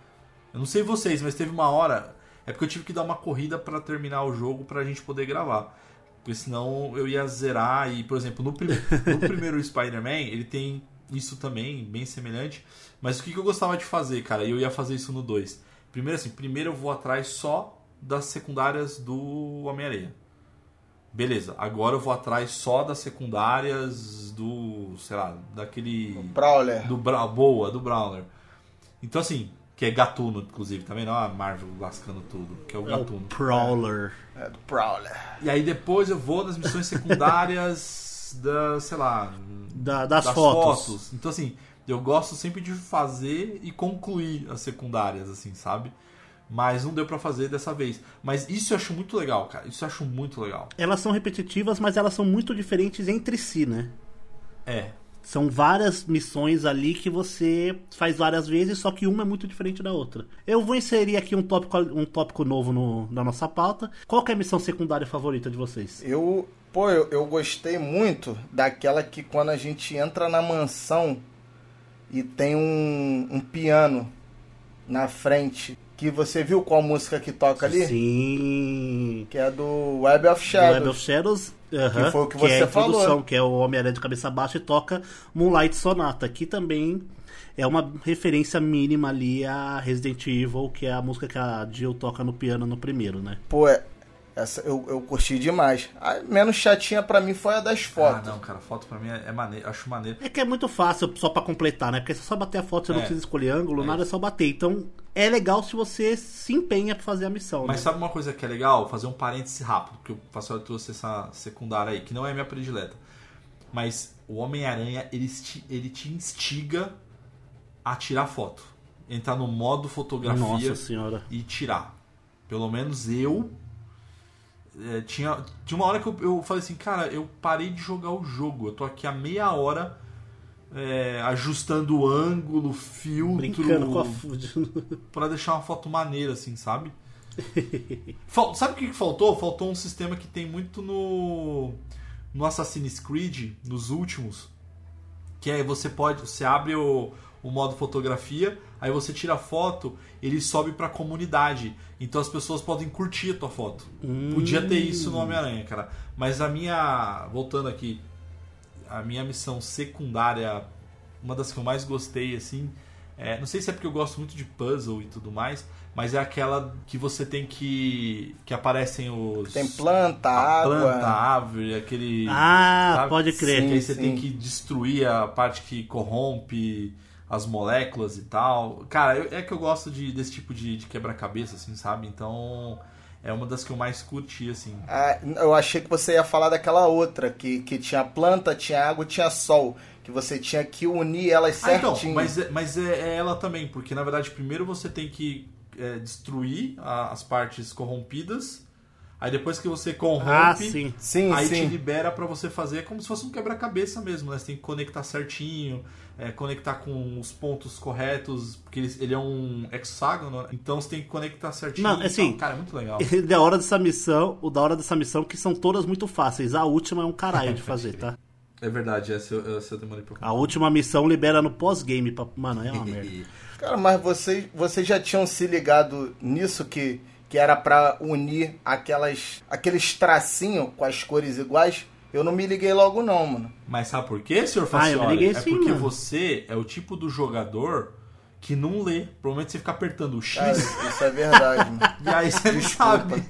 Eu não sei vocês, mas teve uma hora. É porque eu tive que dar uma corrida pra terminar o jogo pra gente poder gravar. Porque senão eu ia zerar e, por exemplo, no, prim- no primeiro Spider-Man, ele tem isso também, bem semelhante. Mas o que, que eu gostava de fazer, cara? E eu ia fazer isso no 2. Primeiro assim, primeiro eu vou atrás só das secundárias do Homem-Areia. Beleza, agora eu vou atrás só das secundárias do, sei lá, daquele... Brawler. Do Bra boa, do Brawler. Então assim, que é Gatuno, inclusive, também não a Marvel lascando tudo, que é o É o Gatuno. Prowler. É, do Brawler. E aí depois eu vou nas missões secundárias da, sei lá, Da- das fotos. Então assim, eu gosto sempre de fazer e concluir as secundárias, assim, sabe? Mas não deu pra fazer dessa vez. Mas isso eu acho muito legal, cara. Isso eu acho muito legal. Elas são repetitivas, mas elas são muito diferentes entre si, né? É. São várias missões ali que você faz várias vezes, só que uma é muito diferente da outra. Eu vou inserir aqui um tópico, um tópico novo no- na nossa pauta. Qual é a missão secundária favorita de vocês? Eu, pô, eu, eu gostei muito daquela que quando a gente entra na mansão e tem um, um piano na frente. Que você viu qual música que toca ali? Sim. Que é do Web of Do Shadows. Web of Shadows, aham, Que foi o que é você a introdução, falou. que é o Homem-Aranha de cabeça baixa e toca Moonlight Sonata, que também é uma referência mínima ali a Resident Evil, que é a música que a Jill toca no piano no primeiro, né? Pô, é- essa eu, eu curti demais. A menos chatinha pra mim foi a das fotos. Ah, não, cara, foto pra mim é, é maneiro, acho maneiro. É que é muito fácil só pra completar, né? Porque se só bater a foto, você não É. precisa escolher ângulo, É nada, é só bater. Então, é legal se você se empenha pra fazer a missão, Mas né? sabe uma coisa que é legal? Fazer um parêntese rápido, porque o Pastor trouxe essa secundária aí, que não é minha predileta. Mas o Homem-Aranha, ele, ele te instiga a tirar foto. Entrar no modo fotografia Nossa senhora. e tirar. Pelo menos eu. é, tinha, tinha uma hora que eu, eu falei assim, cara, eu parei de jogar o jogo. Eu tô aqui há meia hora é, ajustando o ângulo, filtro. Brincando com a food. Pra deixar uma foto maneira, assim, sabe? Fal- Sabe o que faltou? Faltou um sistema que tem muito no no Assassin's Creed, nos últimos, que aí você pode, você abre o, o modo fotografia, aí você tira a foto, ele sobe pra comunidade. Então as pessoas podem curtir a tua foto. Podia ter isso no Homem-Aranha, cara. Mas a minha, voltando aqui, a minha missão secundária, uma das que eu mais gostei, assim, é, não sei se é porque eu gosto muito de puzzle e tudo mais, mas é aquela que você tem que. que aparecem os. Tem planta, a água. planta, árvore, aquele. Ah, sabe? pode crer. Que aí Sim, você sim. tem que destruir a parte que corrompe as moléculas e tal. Cara, eu- é que eu gosto de, desse tipo de, de quebra-cabeça, assim, sabe? Então. É uma das que eu mais curti, assim. Ah, eu achei que você ia falar daquela outra, que, que tinha planta, tinha água, tinha sol. Que você tinha que unir elas Ah, então, certinho. mas, é- mas é, é ela também, porque na verdade primeiro você tem que é, destruir a- as partes corrompidas, aí depois que você corrompe, Ah, sim. Sim, aí te sim. libera pra você fazer como se fosse um quebra-cabeça mesmo, né? Você tem que conectar certinho, é, conectar com os pontos corretos, porque ele, ele é um hexágono, né? então você tem que conectar certinho. Mano, assim, Então, cara, é muito legal. Da hora dessa missão, o da hora dessa missão que são todas muito fáceis. A última é um caralho de fazer, tá? É verdade, essa eu, essa eu demorei pra A última missão libera no pós-game. pra- Mano, é uma merda. Cara, mas vocês, vocês já tinham se ligado nisso que, que era pra unir aquelas aqueles tracinhos com as cores iguais? Eu não me liguei logo não, mano. Mas sabe por quê, senhor Ah, eu me Facioli? liguei é sim, porque mano. você é o tipo do jogador que não lê. Provavelmente você fica apertando o X Cara, isso é verdade, mano. e aí você não Desculpa. sabe.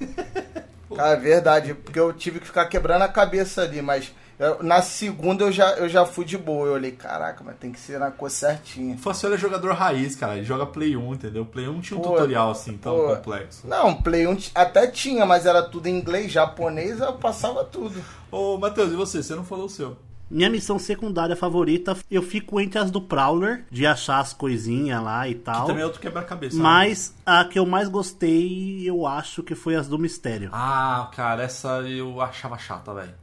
Cara, é verdade, porque eu tive que ficar quebrando a cabeça ali, mas eu- na segunda eu já, eu já fui de boa. Eu olhei, caraca, mas tem que ser na cor certinha. O Facioli é jogador raiz, cara. Ele joga Play 1, entendeu? Play 1 tinha um Pô, tutorial assim tão pô. complexo. Não, Play 1 t- até tinha, mas era tudo em inglês, japonês, eu passava tudo. Ô, Matheus, e você? Você não falou o seu. Minha missão secundária favorita, eu fico entre as do Prowler, de achar as coisinhas lá e Que tal. também é outro quebra-cabeça. né? Mas a que eu mais gostei, eu acho que foi as do mistério. Ah, cara, essa eu achava chata, velho.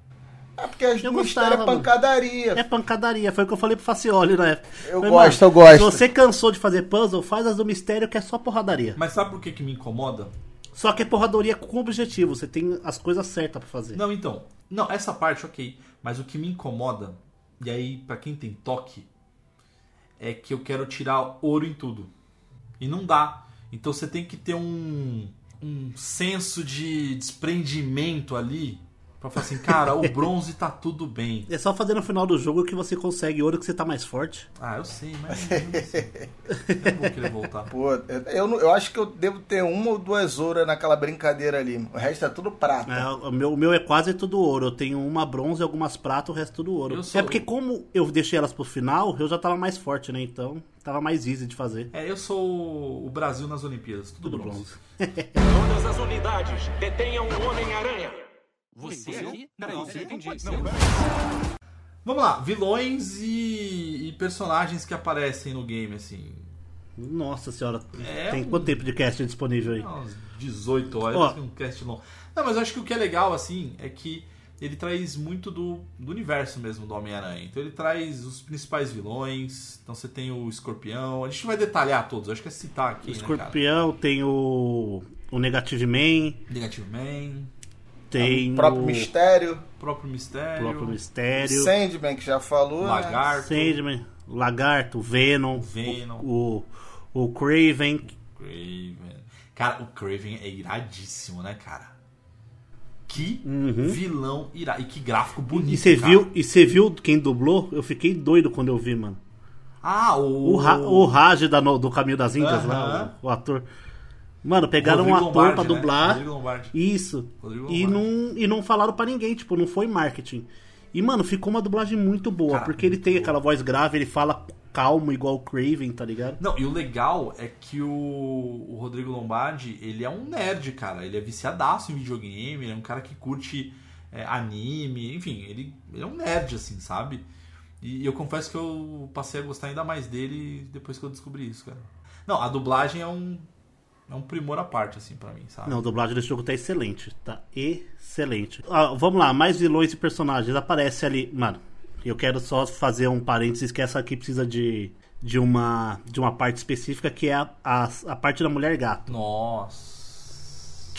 É porque as Eu duas gostava, é mano. pancadaria. É pancadaria, foi o que eu falei pro Facioli na época. Eu Falei, gosto, mano, eu gosto. Se você cansou de fazer puzzle, faz as do mistério que é só porradaria. Mas sabe por que, que me incomoda? Só que é porradaria com objetivo, você tem as coisas certas pra fazer. Não, então. Não, essa parte, ok. Mas o que me incomoda, e aí, pra quem tem toque, é que eu quero tirar ouro em tudo. E não dá. Então você tem que ter um, um senso de desprendimento ali. Pra falar assim, cara, o bronze tá tudo bem. É só fazer no final do jogo que você consegue ouro que você tá mais forte. Ah, eu sei, mas. Eu não, sei. eu não vou querer voltar. Pô, eu, eu, não- eu acho que eu devo ter uma ou duas ouras naquela brincadeira ali. O resto é tudo prata. É, o, meu, o meu é quase tudo ouro. Eu tenho uma bronze, algumas pratas, o resto tudo ouro. Sou- É porque como eu deixei elas pro final, eu já tava mais forte, né? Então tava mais easy de fazer. É, eu sou o Brasil nas Olimpíadas, tudo, Tudo bronze. bronze. Todas as unidades detenham o Homem-Aranha. Você aqui? Peraí, você entendi. Vamos lá, vilões e, e personagens que aparecem no game, assim. Nossa senhora. É Tem um- quanto tempo de cast disponível aí? Umas 18 horas, Ó. um cast longo. Não, mas eu acho que o que é legal, assim, é que ele traz muito do, do universo mesmo do Homem-Aranha. Então ele traz os principais vilões. Então você tem o Escorpião. A gente não vai detalhar todos, eu acho que é citar aqui, O né, cara? Escorpião, tem o. O Negative Man, Negative Man, tem o próprio o mistério. o próprio Mistério, próprio Mistério, Sandman, que já falou. né? Lagarto, Sandman, Lagarto, Venom, Venom. o, o, o Craven. Craven. Cara, o Craven é iradíssimo, né, cara? Que Uhum. vilão irado. E que gráfico bonito. E você viu, e você viu quem dublou? Eu fiquei doido quando eu vi, mano. Ah, o. O, Ra, o Raj da, no- do Caminho das Índias lá, Aham. o, o ator. Mano, pegaram Rodrigo um ator Lombardi, pra né? dublar. Lombardi. Isso. Rodrigo E não, e não falaram pra ninguém, tipo, não foi marketing. E, mano, ficou uma dublagem muito boa, Cara, porque ele muito tem boa. aquela voz grave, ele fala calmo, igual o Craven, tá ligado? Não, e o legal é que o, o Rodrigo Lombardi, ele é um nerd, cara. Ele é viciadaço em videogame, ele é um cara que curte é, anime, enfim, ele, ele é um nerd, assim, sabe? E eu confesso que eu passei a gostar ainda mais dele depois que eu descobri isso, cara. Não, a dublagem é um, é um primor à parte, assim, pra mim, sabe? Não, a dublagem desse jogo tá excelente. Tá excelente. Ah, vamos lá, mais vilões e personagens. Aparece ali. Mano, eu quero só fazer um parênteses que essa aqui precisa de, de, uma, de uma parte específica que é a, a, a parte da mulher gato. Nossa.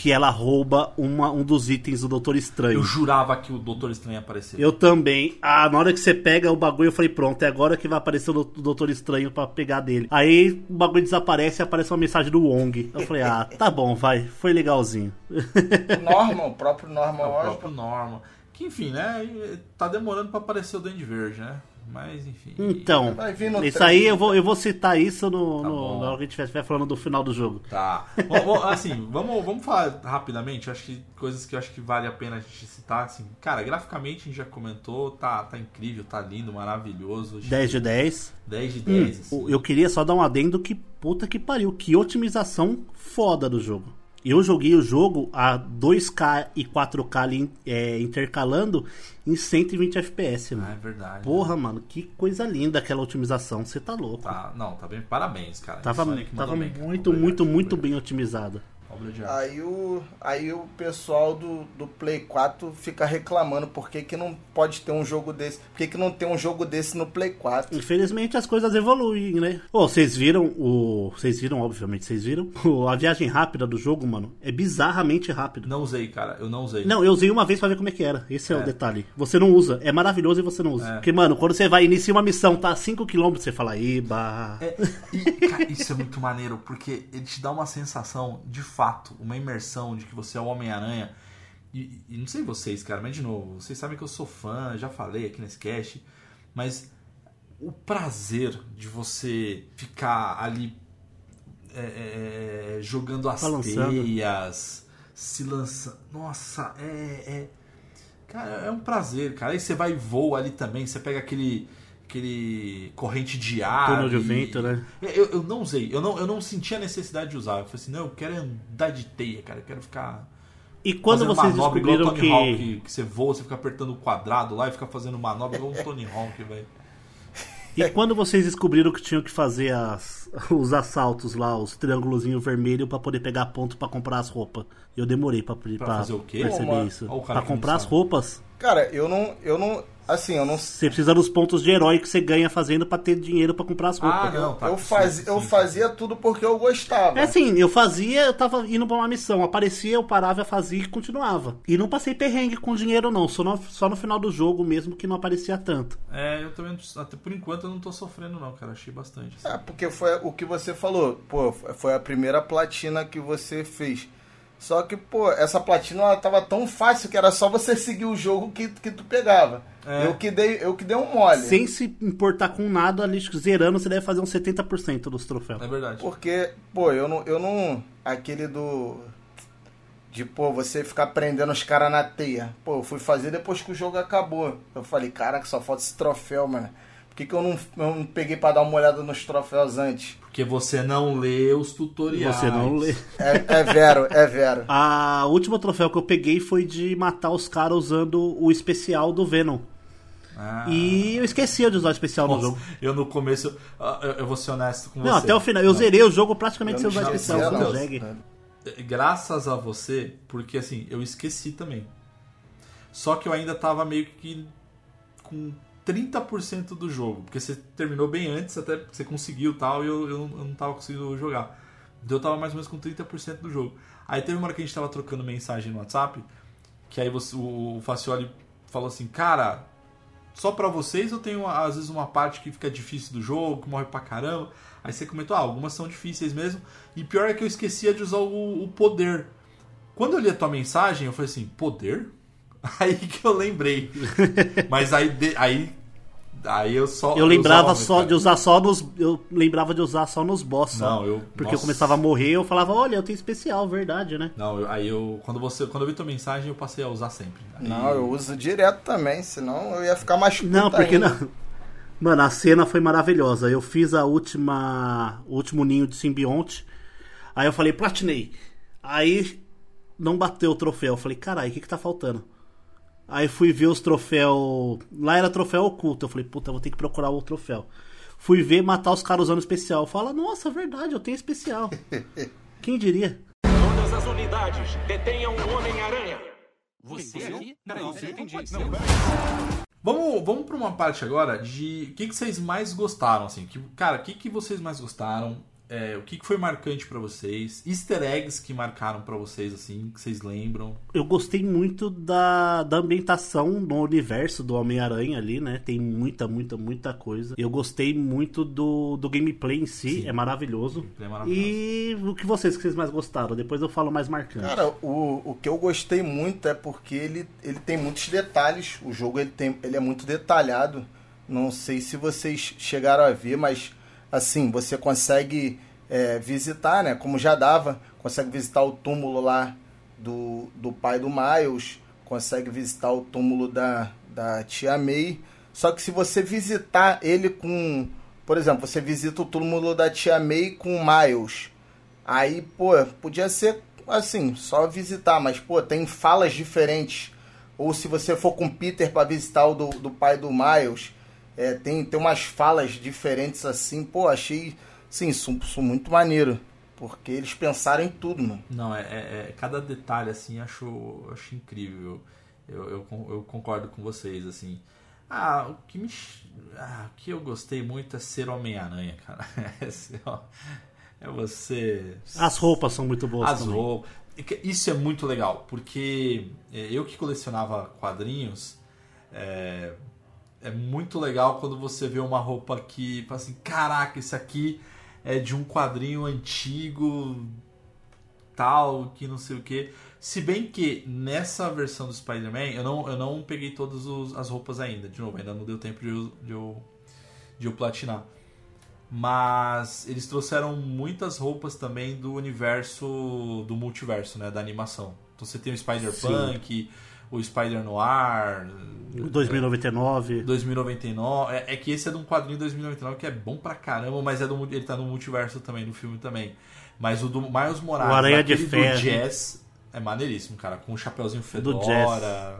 Que ela rouba uma, um dos itens do Doutor Estranho. Eu jurava que o Doutor Estranho ia aparecer. Eu também. Ah, na hora que você pega o bagulho, eu falei, pronto, é agora que vai aparecer o Dou- Doutor Estranho pra pegar dele. Aí o bagulho desaparece e aparece uma mensagem do Wong. Eu falei, ah, tá bom, vai. Foi legalzinho. Norman, o próprio Norman É o próprio Norman. Que enfim, né? Tá demorando pra aparecer o Duende Verde, né? Mas enfim. Então, isso aí eu vou, eu vou citar isso no, Tá no- na hora que a gente estiver falando do final do jogo. Tá. Bom, bom, assim, vamos, vamos falar rapidamente. Acho que coisas que eu acho que vale a pena a gente citar. Assim, cara, graficamente a gente já comentou, tá, tá incrível, tá lindo, maravilhoso. 10 de 10. 10 de 10. assim. O- Eu queria só dar um adendo que puta que pariu, que otimização foda do jogo. Eu joguei o jogo a 2K e 4K ali, é, intercalando em 120 FPS, Ah, é mano. verdade. Porra, mano, que coisa linda aquela otimização, você tá louco. Tá, não, tá bem. Parabéns, cara. Tava, tava bem, cara. muito, muito, muito obrigado. bem otimizada. Obra de arte. Aí o, aí o pessoal do, do Play 4 fica reclamando por que, que não pode ter um jogo desse. Por que, que não tem um jogo desse no Play 4? Infelizmente as coisas evoluem, né? Ô, vocês viram o. Vocês viram, obviamente, vocês viram? A viagem rápida do jogo, mano, é bizarramente rápido. Não usei, cara. Eu não usei. Não, eu usei uma vez pra ver como é que era. Esse é, É. o detalhe. Você não usa. É maravilhoso e você não usa. É. Porque, mano, quando você vai iniciar uma missão, tá a 5km, você fala, iba. É, e, cara, isso é muito maneiro, porque ele te dá uma sensação, de fato, uma imersão de que você é o Homem-Aranha. E, e não sei vocês, cara, mas de novo, vocês sabem que eu sou fã, já falei aqui nesse cast, mas o prazer de você ficar ali é, é, jogando as Balançando. teias, se lançando. Nossa, é, é. Cara, é um prazer, cara. Aí você vai e voa ali também, você pega aquele. Aquele corrente de ar. Túnel de e- vento, né? Eu, eu não usei, eu não, eu não senti a necessidade de usar. Eu falei assim, não, eu quero andar de teia, cara, eu quero ficar. E quando vocês manobra descobriram que. Hawk, que você voa, você fica apertando o quadrado lá e fica fazendo manobra igual o Tony Hawk, velho. E quando vocês descobriram que tinham que fazer as- os assaltos lá, os triângulozinhos vermelhos pra poder pegar ponto pra comprar as roupas. Eu demorei quê? perceber Pô, mano. isso. Não comprar as roupas, Cara, eu não. Eu não. Assim, eu não. você precisa dos pontos de herói que você ganha fazendo pra ter dinheiro pra comprar as roupas. Ah, não, tá. eu, sim, faz, eu fazia tudo porque eu gostava. É assim, eu fazia, eu tava indo pra uma missão, aparecia, eu parava, eu fazia e continuava. E não passei perrengue com dinheiro não, só no, só no final do jogo mesmo que não aparecia tanto. É, eu também, até por enquanto eu não tô sofrendo não, cara, achei bastante. assim. É, porque foi o que você falou. Pô, foi a primeira platina que você fez. Só que, pô, essa platina ela tava tão fácil que era só você seguir o jogo que, que tu pegava. É. Eu, que dei, eu que dei um mole. Sem se importar com nada, ali zerando você deve fazer uns 70% dos troféus. É verdade. Porque, pô, eu não, eu não. Aquele do. De, pô, você ficar prendendo os caras na teia. Pô, eu fui fazer depois que o jogo acabou. Eu falei, caraca, só falta esse troféu, mano. Por que, que eu, não, eu não peguei pra dar uma olhada nos troféus antes? Porque você não lê os tutoriais. Você não lê. É, é vero, é vero. A última troféu que eu peguei foi de matar os caras usando o especial do Venom. Ah. E eu esquecia de usar o especial no Nossa, jogo. eu no começo, ah, eu, eu vou ser honesto com você. Não, até o final. Eu zerei o jogo praticamente sem Eu não usar o especial não. do Jeg. Graças a você, porque assim, eu esqueci também. Só que eu ainda tava meio que com 30% do jogo. Porque você terminou bem antes, até você conseguiu tal, e eu, eu, eu não tava conseguindo jogar. Então eu tava mais ou menos com 30% do jogo. Aí teve uma hora que a gente tava trocando mensagem no WhatsApp, que aí você, o, o Facioli falou assim, cara, só pra vocês eu tenho às vezes uma parte que fica difícil do jogo, que morre pra caramba. Aí você comentou, ah, algumas são difíceis mesmo. E pior é que eu esquecia de usar o, o poder. Quando eu li a tua mensagem, eu falei assim, poder? Aí que eu lembrei. Mas aí, de- aí, aí eu só. Eu lembrava usava, só de usar só nos. Eu lembrava de usar só nos boss. só. Não, eu- Porque eu nossa. começava a morrer eu falava, olha, eu tenho especial, verdade, né? Não, eu- aí eu. Quando, você, quando eu vi tua mensagem, eu passei a usar sempre. Aí- Não, eu uso direto também, senão eu ia ficar mais Não, porque ainda. não. Mano, a cena foi maravilhosa. Eu fiz a última. O último ninho de simbionte. Aí eu falei, platinei. Aí não bateu o troféu. Eu falei, caralho, o que, que tá faltando? Aí fui ver os troféus. Lá era troféu oculto. Eu falei, puta, vou ter que procurar o troféu. Fui ver matar os caras usando especial. Fala, nossa, verdade, eu tenho especial. Quem diria? Todas as unidades detenham o Homem-Aranha. Você aqui? Peraí, você entendi. Vamos, vamos pra uma parte agora de o que, que vocês mais gostaram, assim. Que, cara, o que, que vocês mais gostaram? É, o que, que foi marcante pra vocês? Easter eggs que marcaram pra vocês, assim, que vocês lembram? Eu gostei muito da, da ambientação no universo do Homem-Aranha ali, né? Tem muita, muita, muita coisa. Eu gostei muito do, do gameplay em si, Sim. é maravilhoso. é maravilhoso. E o que vocês que vocês mais gostaram? Depois eu falo mais marcante. Cara, o, o que eu gostei muito é porque ele, ele tem muitos detalhes. O jogo ele, tem, ele é muito detalhado. Não sei se vocês chegaram a ver, mas assim, você consegue é, visitar, né? Como já dava, consegue visitar o túmulo lá do, do pai do Miles, consegue visitar o túmulo da, da tia May. Só que se você visitar ele com. Por exemplo, você visita o túmulo da tia May com Miles. Aí, pô, podia ser assim, só visitar, mas, pô, tem falas diferentes. Ou se você for com Peter para visitar o do, do pai do Miles, é, tem, tem umas falas diferentes assim. Pô, achei, sim, isso, isso muito maneiro. Porque eles pensaram em tudo, mano. Não, é, é- é- cada detalhe assim acho, acho incrível. Eu, eu, eu concordo com vocês assim. Ah, o que me ah, o que eu gostei muito é ser Homem-Aranha, cara. É, ser- ó, é você As roupas são muito boas as também. roupas. Que- Isso é muito legal, porque é, eu que colecionava quadrinhos, é, é muito legal quando você vê uma roupa que, fala assim, caraca, isso aqui é de um quadrinho antigo, tal, que não sei o que. Se bem que nessa versão do Spider-Man, eu não, eu não peguei todas os- as roupas ainda, de novo, ainda não deu tempo de eu, de eu, de eu platinar. Mas eles trouxeram muitas roupas também do universo, do multiverso, né? Da animação. Então você tem o Spider-Punk, o Spider-Noir, 2099. 2099. É, é que esse é de um quadrinho 2099 que é bom pra caramba, mas é do, ele tá no multiverso também, no filme também. Mas o do Miles Morales, O Aranha de Ferro. do Jazz, é maneiríssimo, cara. Com um chapeuzinho Do fedora,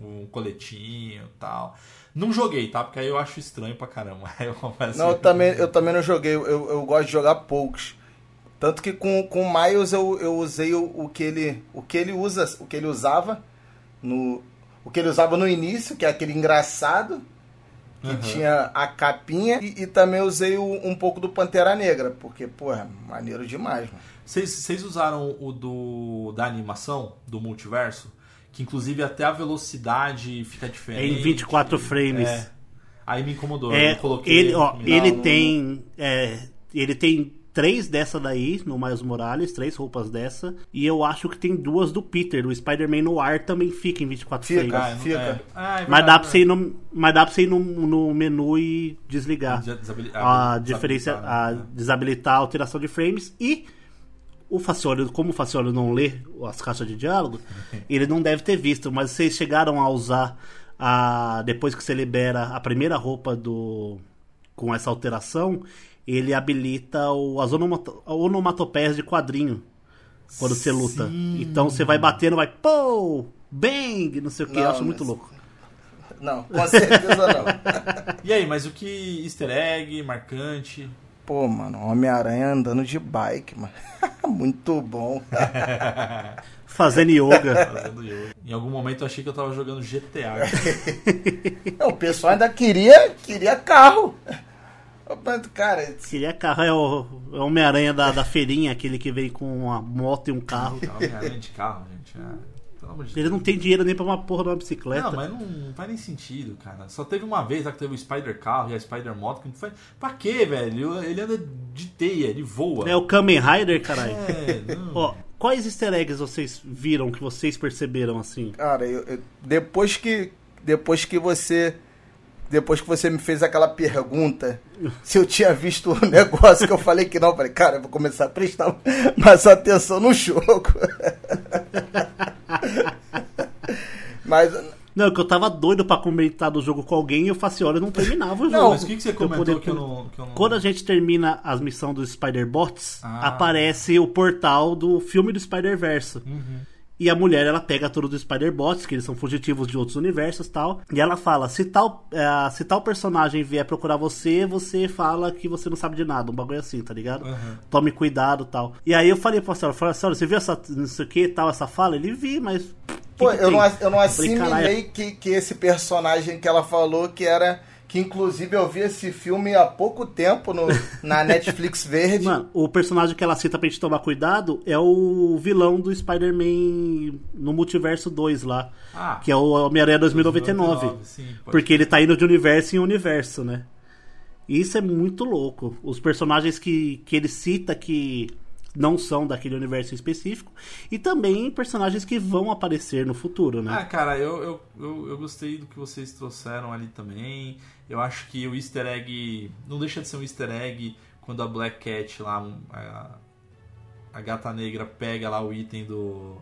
um coletinho e tal. Não joguei, tá? Porque aí eu acho estranho pra caramba. Eu Não, eu também, eu também não joguei, eu, eu gosto de jogar poucos. Tanto que com, com o Miles eu, eu usei o, o que ele o que ele usa, o que ele usava no o que ele usava no início, que é aquele engraçado que Aham. tinha a capinha e, e também usei o- um pouco do Pantera Negra, porque pô, é maneiro demais, mano. Vocês, usaram o do da animação, do multiverso? Que inclusive até a velocidade fica É diferente. em 24 frames. É. Aí me incomodou. É, eu coloquei. ele, ó, Não, ele tem. é, ele tem três dessa daí no Miles Morales, três roupas dessa. E eu acho que tem duas do Peter. O Spider-Man no ar também fica em 24 Fica. frames. Ah, Fica. é. Ah, é Mas dá, pra você ir no, mas dá pra você ir no, no menu e desligar. Des- desabili- a diferença, desabilitar, a né? desabilitar a alteração de frames e o Facioli, como o Facioli não lê as caixas de diálogo, ele não deve ter visto, mas vocês chegaram a usar a depois que você libera a primeira roupa do com essa alteração, ele habilita o, as onomato, onomatopeias de quadrinho quando você luta. Então você vai batendo, vai pô, bang, não sei o que, eu acho muito mas- louco. Não, com certeza não. E aí, mas o que easter egg, marcante? Pô, mano, Homem-Aranha andando de bike, mano. Muito bom. Fazendo yoga. Fazendo yoga. Em algum momento eu achei que eu tava jogando GTA. Não, o pessoal ainda queria, queria carro. Cara, Queria carro, é o, é o Homem-Aranha da, da feirinha, aquele que vem com uma moto e um carro. Homem-Aranha de carro, gente. Amor de Ele Deus. não tem dinheiro nem pra uma porra de uma bicicleta. Não, mas não faz nem sentido, cara. Só teve uma vez lá que teve o Spider Carro e a Spider Moto. Que não faz... Pra quê, velho? Ele anda de teia, ele voa. É o Kamen Rider, caralho. É, não. Ó, quais easter eggs vocês viram, que vocês perceberam assim? cara, eu- eu- depois que depois que você depois que você me fez aquela pergunta se eu tinha visto o negócio que eu falei que não, eu falei, cara, eu vou começar a prestar mais atenção no jogo. Mas Não, que eu tava doido pra comentar do jogo com alguém e o Facioli não terminava o jogo. Não, Mas o que, que você Eu comentou poder- que, eu não, que eu não... Quando a gente termina as missões dos Spider-Bots, Ah. aparece o portal do filme do Spider-Verse. Uhum. E a mulher, ela pega todos os Spider-Bots, que eles são fugitivos de outros universos e tal. E ela fala: se tal, eh, se tal personagem vier procurar você, você fala que você não sabe de nada. Um bagulho assim, tá ligado? Uhum. Tome cuidado tal. E aí eu falei pra senhora: falei, senhora, você viu essa, não sei o que tal, essa fala? Ele vi, mas. pô, que que eu, tem?" não, eu não falei, assimilei "Caralho, que, que esse personagem que ela falou que era Que inclusive eu vi esse filme há pouco tempo no, na Netflix Verde. Mano, o personagem que ela cita pra gente tomar cuidado é o vilão do Spider-Man no Multiverso 2 lá. Ah. que é o Homem-Aranha 2099. 2099, sim, porque ele tá indo de universo em universo, né? E Isso é muito louco. Os personagens que, que ele cita que não são daquele universo específico. E também personagens que vão aparecer no futuro, né? Ah, cara, eu, eu, eu, eu gostei do que vocês trouxeram ali também. Eu acho que o easter egg. Não deixa de ser um easter egg quando a Black Cat lá, a, a gata negra, pega lá o item do.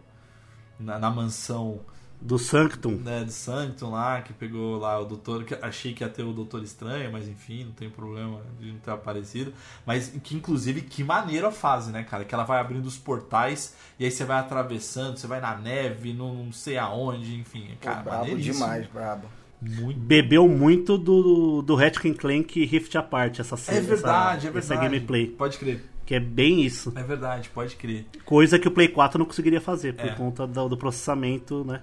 Na, na mansão Do Sanctum. né, do Sanctum lá, que pegou lá o doutor. Que achei que ia ter o Doutor Estranho, mas enfim, não tem problema de não ter aparecido. Mas que inclusive, que maneira a fase, né, cara? Que ela vai abrindo os portais e aí você vai atravessando, você vai na neve, não, não sei aonde, enfim. Pô, Cara, brabo maneiríssimo. demais, brabo. Muito Bebeu muito do, do Ratchet Clank Rift Apart, essa É cena. verdade, essa, é essa verdade. gameplay. Pode crer. Que é bem isso. É verdade, pode crer. Coisa que o Play 4 não conseguiria fazer por É. conta do, do processamento, né?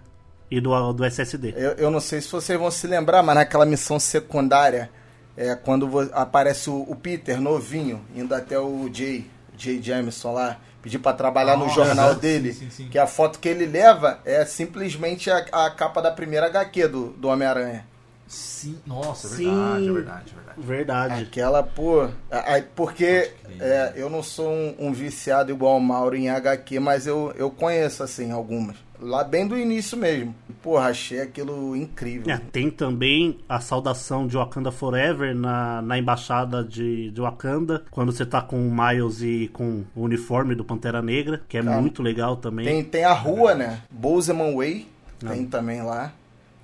E do, do SSD. Eu, eu não sei se vocês vão se lembrar, mas naquela missão secundária, é quando aparece o, o Peter novinho, indo até o Jay, Jay Jameson lá, pedir pra trabalhar no Nossa, jornal sim, dele, sim, sim. que a foto que ele leva é simplesmente a, a capa da primeira HQ do, do Homem-Aranha. Sim, nossa, é Sim. verdade, é verdade, é verdade. Verdade. Aquela, pô. a- a- porque é, eu não sou um, um viciado igual o Mauro em HQ, mas eu, eu conheço, assim, algumas. Lá bem do início mesmo. Porra, achei aquilo incrível. É, tem também a saudação de Wakanda Forever na, na embaixada de, de Wakanda, quando você tá com o Miles e com o uniforme do Pantera Negra, que é Tá. muito legal também. Tem, tem a rua, né? Bozeman Way, tem também lá,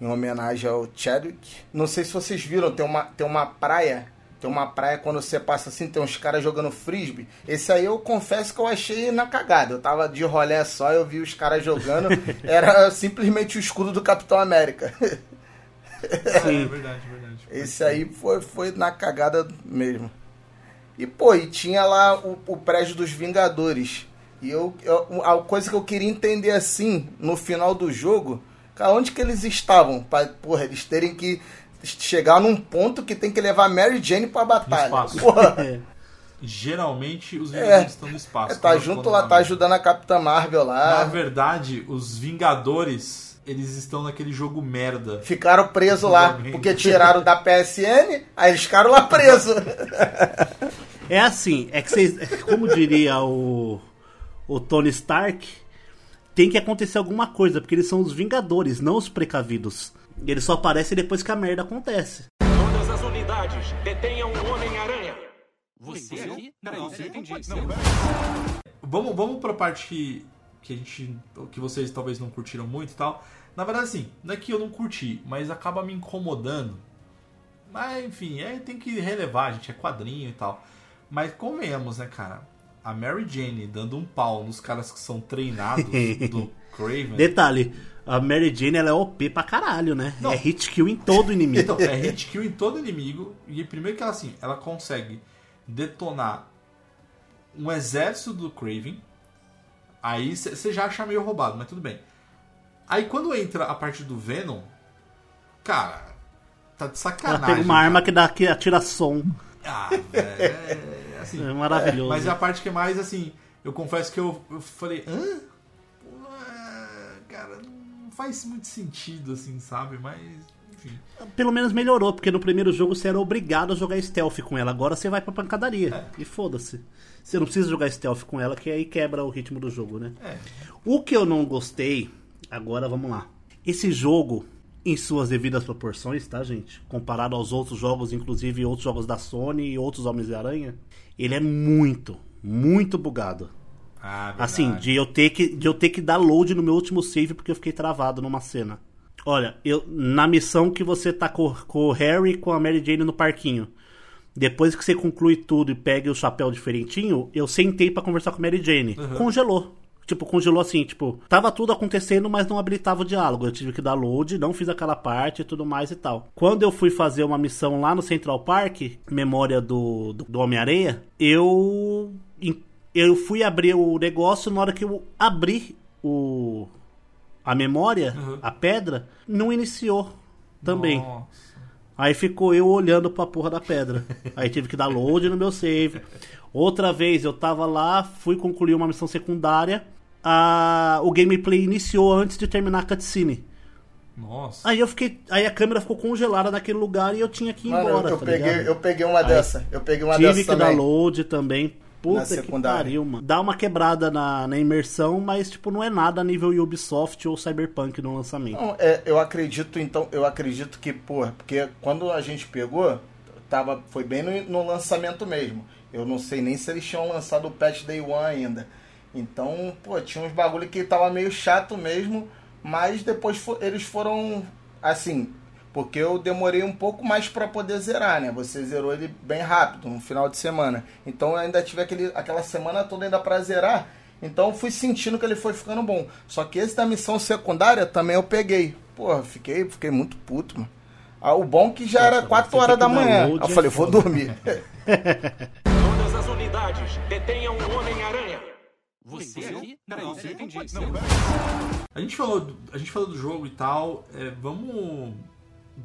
em homenagem ao Chadwick. Não sei se vocês viram, tem uma, tem uma praia. Tem uma praia quando você passa assim, tem uns caras jogando frisbee. Esse aí eu confesso que eu achei na cagada. Eu tava de rolé só, eu vi os caras jogando. Era simplesmente o escudo do Capitão América. É, é verdade, verdade. Esse aí foi, foi na cagada mesmo. E, pô, e tinha lá o, o prédio dos Vingadores. E eu, eu- a coisa que eu queria entender assim, no final do jogo, cara, onde que eles estavam? Pra, porra, eles terem que chegar num ponto que tem que levar Mary Jane pra batalha. É. Geralmente os É. Vingadores estão no espaço. é, tá junto lá, tá ajudando a Capitã Marvel Na lá. verdade, os Vingadores, eles estão naquele jogo merda. Ficaram presos lá, porque tiraram da PSN, aí eles ficaram lá presos. É assim, é que vocês. Como diria o, o Tony Stark, tem que acontecer alguma coisa, porque eles são os Vingadores, não os precavidos. E eles só aparecem depois que a merda acontece. Todas as unidades detenham o Homem-Aranha. Você aqui? Não, você entendi. Vamos, vamos pra parte que, que a gente. que vocês talvez não curtiram muito e tal. Na verdade, assim, não é que eu não curti, mas acaba me incomodando. Mas, enfim, é, tem que relevar, gente, é quadrinho e tal. Mas convenhamos, né, cara? A Mary Jane dando um pau nos caras que são treinados do Craven. Detalhe, a Mary Jane ela é OP pra caralho, né? Não. É hit kill em todo inimigo. Então, é hit kill em todo inimigo. E primeiro que ela assim, ela consegue detonar um exército do Craven. Aí você já acha meio roubado, mas tudo bem. Aí quando entra a parte do Venom, cara, tá de Ela sacanagem. pega uma arma cara. que, dá, que atira som. Ah, velho, é, assim, É maravilhoso. Mas é a parte que é mais assim, eu confesso que eu, eu falei, hã? Faz muito sentido, assim, sabe? Mas, enfim. Pelo menos melhorou, porque no primeiro jogo você era obrigado a jogar stealth com ela. Agora você vai pra pancadaria. É. E foda-se. Você não precisa jogar stealth com ela, que aí quebra o ritmo do jogo, né? É. O que eu não gostei, agora vamos lá. Esse jogo, em suas devidas proporções, tá, gente? Comparado aos outros jogos, inclusive outros jogos da Sony e outros Homens-Aranha, ele é muito, muito bugado. Ah, Assim, verdade. de eu, ter que, de eu ter que dar load no meu último save porque eu fiquei travado numa cena. Olha, eu, na missão que você tá com, com o Harry e com a Mary Jane no parquinho. Depois que você conclui tudo e pega o chapéu diferentinho, eu sentei pra conversar com a Mary Jane. Congelou. Tipo, congelou assim, tipo, tava tudo acontecendo, mas não habilitava o diálogo. Eu tive que dar load, não fiz aquela parte e tudo mais e tal. Quando eu fui fazer uma missão lá no Central Park, memória do, do, do Homem-Areia, eu. Eu fui abrir o negócio na hora que eu abri o. a memória, Uhum. a pedra, não iniciou também. Nossa. Aí ficou eu olhando pra porra da pedra. Aí tive que dar load no meu save. Outra vez eu tava lá, fui concluir uma missão secundária. A... O gameplay iniciou antes de terminar a cutscene. Nossa. Aí eu fiquei. Aí a câmera ficou congelada naquele lugar e eu tinha que ir Mano, embora. eu, tá peguei, ligado? eu peguei uma Aí dessa. Eu peguei uma Tive dessa que também. dar load também. Puta Na que pariu, mano. Dá uma quebrada na, na imersão, mas tipo, não é nada a nível Ubisoft ou Cyberpunk no lançamento. Não, é, eu acredito, então, eu acredito que, pô, porque quando a gente pegou, tava, foi bem no, no lançamento mesmo. Eu não sei nem se eles tinham lançado o patch Day One ainda. Então, pô, tinha uns bagulho que tava meio chato mesmo, mas depois eles foram, assim, porque eu demorei um pouco mais pra poder zerar, né? Você zerou ele bem rápido, no final de semana. Então eu ainda tive aquele, aquela semana toda ainda pra zerar. Então eu fui sentindo que ele foi ficando bom. Só que esse da missão secundária também eu peguei. Porra, fiquei, fiquei muito puto, mano. Ah, o bom que já era Nossa, 4 você horas da manhã. eu é falei, vou foda. dormir. Todas as unidades detenham o Homem-Aranha. Você aqui? Não, você entendi. A gente falou, do- a gente falou do jogo e tal. é, vamos,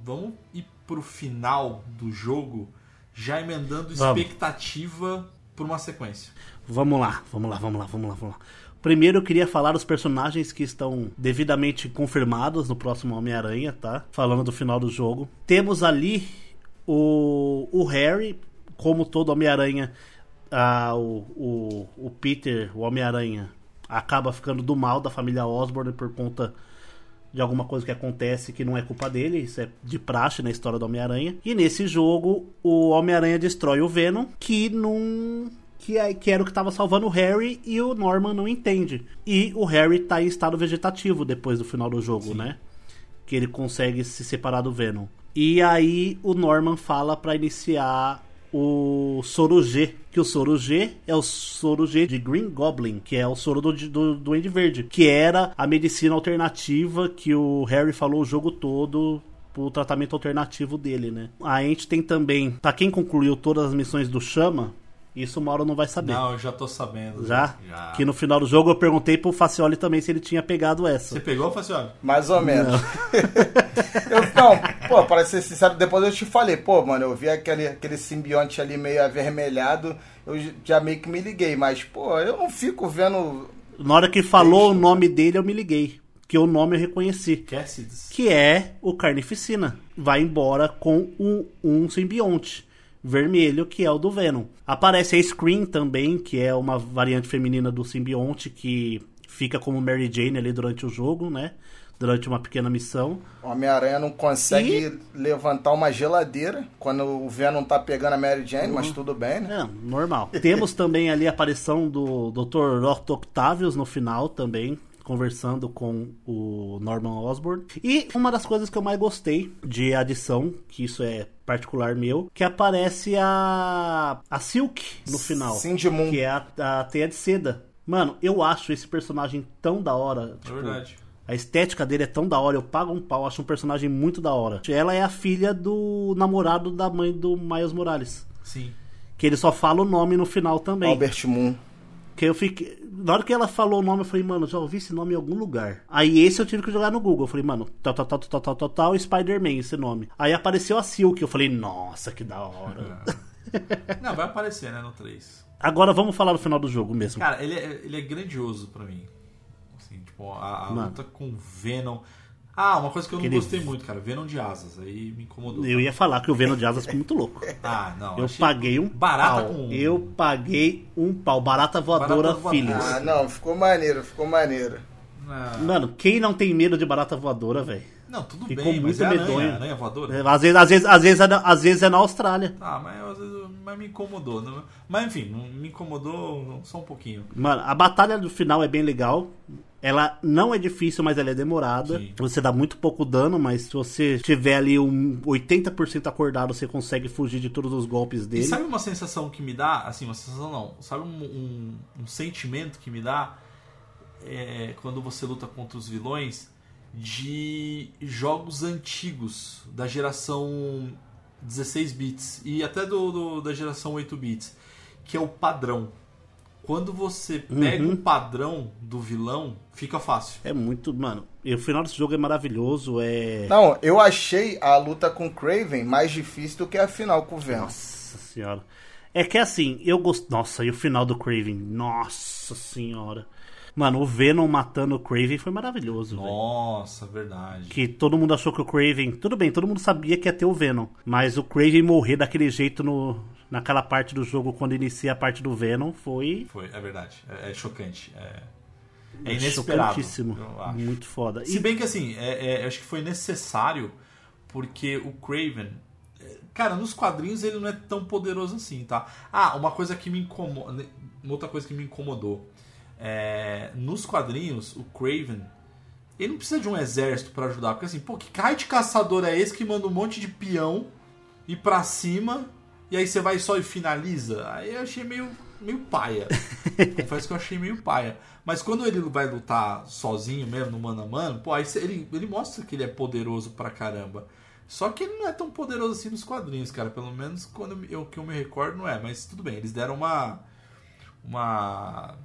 vamos ir pro final do jogo, já emendando Vamos. expectativa por uma sequência. Vamos lá, vamos lá, vamos lá, vamos lá, vamos lá. Primeiro eu queria falar dos personagens que estão devidamente confirmados no próximo Homem-Aranha, tá? Falando do final do jogo. Temos ali o, o Harry, como todo Homem-Aranha, ah, o, o, o Peter, o Homem-Aranha, acaba ficando do mal da família Osborn por conta de alguma coisa que acontece que não é culpa dele, isso é de praxe na história do Homem-Aranha. E nesse jogo, o Homem-Aranha destrói o Venom, que não. Que, é, que era o que estava salvando o Harry e o Norman não entende. E o Harry tá em estado vegetativo depois do final do jogo, né? Que ele consegue se separar do Venom. E aí o Norman fala pra iniciar o Soro G, que o Soro G é o Soro G de Green Goblin, que é o soro do, do Duende Verde, que era a medicina alternativa que o Harry falou o jogo todo pro tratamento alternativo dele, né? A gente tem também, pra quem concluiu todas as missões do Chama, isso o Mauro não vai saber. Não, eu já tô sabendo. Já? Já. Que no final do jogo eu perguntei pro Facioli também se ele tinha pegado essa. Você pegou, Facioli? Mais ou menos. eu, não, pô, para ser sincero, depois eu te falei, pô, mano, eu vi aquele, aquele simbionte ali meio avermelhado, eu já meio que me liguei, mas, pô, eu não fico vendo. Na hora que falou o nome dele, eu me liguei. Que o nome eu reconheci. Cassidy. Que é o Carnificina. Vai embora com um, um simbionte vermelho, que é o do Venom. Aparece a Scream também, que é uma variante feminina do simbionte, que fica como Mary Jane ali durante o jogo, né? Durante uma pequena missão. O Homem-Aranha não consegue levantar uma geladeira quando o Venom tá pegando a Mary Jane, mas tudo bem, né? É, normal. Temos também ali a aparição do Dr. Otto Octavius no final também, conversando com o Norman Osborn. E uma das coisas que eu mais gostei de adição, que isso é particular meu, que aparece a a Silk no final, Cindy Moon. que é a, a teia de seda. Mano, eu acho esse personagem tão da hora. É tipo, verdade. a estética dele é tão da hora, eu pago um pau, acho um personagem muito da hora. Ela é a filha do namorado da mãe do Miles Morales. Sim. Que ele só fala o nome no final também. Albert Moon. Que eu fiquei. Na hora que ela falou o nome, eu falei, mano, já ouvi esse nome em algum lugar. Aí esse eu tive que jogar no Google. Eu falei, mano, tal, tal, tal, tal, tal, tal, tal, Spider-Man, esse nome. Aí apareceu a Silk. Eu falei, nossa, que da hora. Não, vai aparecer, né, no 3. Agora vamos falar do final do jogo mesmo. Cara, ele é, ele é grandioso pra mim. Assim, tipo, a, a luta com Venom. Ah, uma coisa que eu não Aquele- gostei muito, cara. Venom de asas. Aí me incomodou. Eu ia falar que o Venom de Asas ficou muito louco. Ah, não. Eu achei paguei um Barata pau. com. Eu paguei um pau. Barata voadora, Barata voadora. filhos. Ah, não, ficou maneiro, ficou maneiro. Ah, Mano, quem não tem medo de barata voadora, velho? não, tudo Ficou bem, mas muito é aranha, medonho. aranha voadora. É, Às vezes, às vezes, às vezes, é, na- às vezes é na Austrália. Ah, mas, às vezes, mas me incomodou. né? Mas enfim, não- me incomodou só um pouquinho. Mano, a batalha do final é bem legal. Ela não é difícil, mas ela é demorada. Sim. Você dá muito pouco dano, mas se você tiver ali um 80% acordado, você consegue fugir de todos os golpes E dele. sabe uma sensação que me dá? Assim, uma sensação não. Sabe um, um- um sentimento que me dá é, quando você luta contra os vilões de jogos antigos da geração 16 bits e até do, do- da geração 8 bits, que é o padrão. quando você pega Uhum. o padrão do vilão, fica fácil. É muito, mano. E o final desse jogo é maravilhoso, é. Não, eu achei a luta com o Craven mais difícil do que a final com o Venom. Nossa senhora. É que assim, eu gosto. Nossa, e o final do Craven? Nossa senhora. Mano, o Venom matando o Craven foi maravilhoso. Nossa, verdade. Que todo mundo achou que o Craven. Tudo bem, todo mundo sabia que ia ter o Venom. Mas o Craven morrer daquele jeito no, naquela parte do jogo, quando inicia a parte do Venom, foi. Foi, é verdade. É, é chocante. É, é inesperado. Muito foda. Se E bem que assim, é, é, eu acho que foi necessário, porque o Craven. é, Cara, nos quadrinhos ele não é tão poderoso assim, tá? Ah, uma coisa que me incomoda. Outra coisa que me incomodou. É, nos quadrinhos, o Craven. Ele não precisa de um exército pra ajudar. Porque assim, pô, que raio de caçador é esse que manda um monte de peão ir pra cima e aí você vai só e finaliza? Aí eu achei meio, meio paia. Confesso que eu achei meio paia. Mas quando ele vai lutar sozinho mesmo, no mano a mano, pô, aí ele, ele mostra que ele é poderoso pra caramba. Só que ele não é tão poderoso assim nos quadrinhos, cara. Pelo menos quando eu, que eu me recordo não é. Mas tudo bem, eles deram uma. Uma.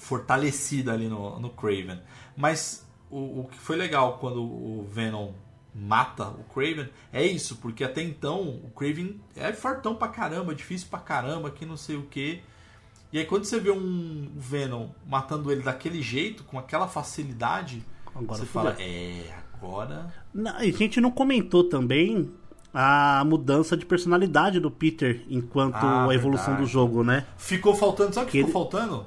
Fortalecida ali no, no Craven. Mas o, o que foi legal quando o Venom mata o Craven é isso, porque até então o Craven é fortão pra caramba, difícil pra caramba, que não sei o que. E aí quando você vê um Venom matando ele daquele jeito, com aquela facilidade, Agora você fala, é, agora. Não, a gente não comentou também a mudança de personalidade do Peter enquanto Ah, a evolução verdade. do jogo, né? Ficou faltando, sabe o que Que ficou ele- faltando?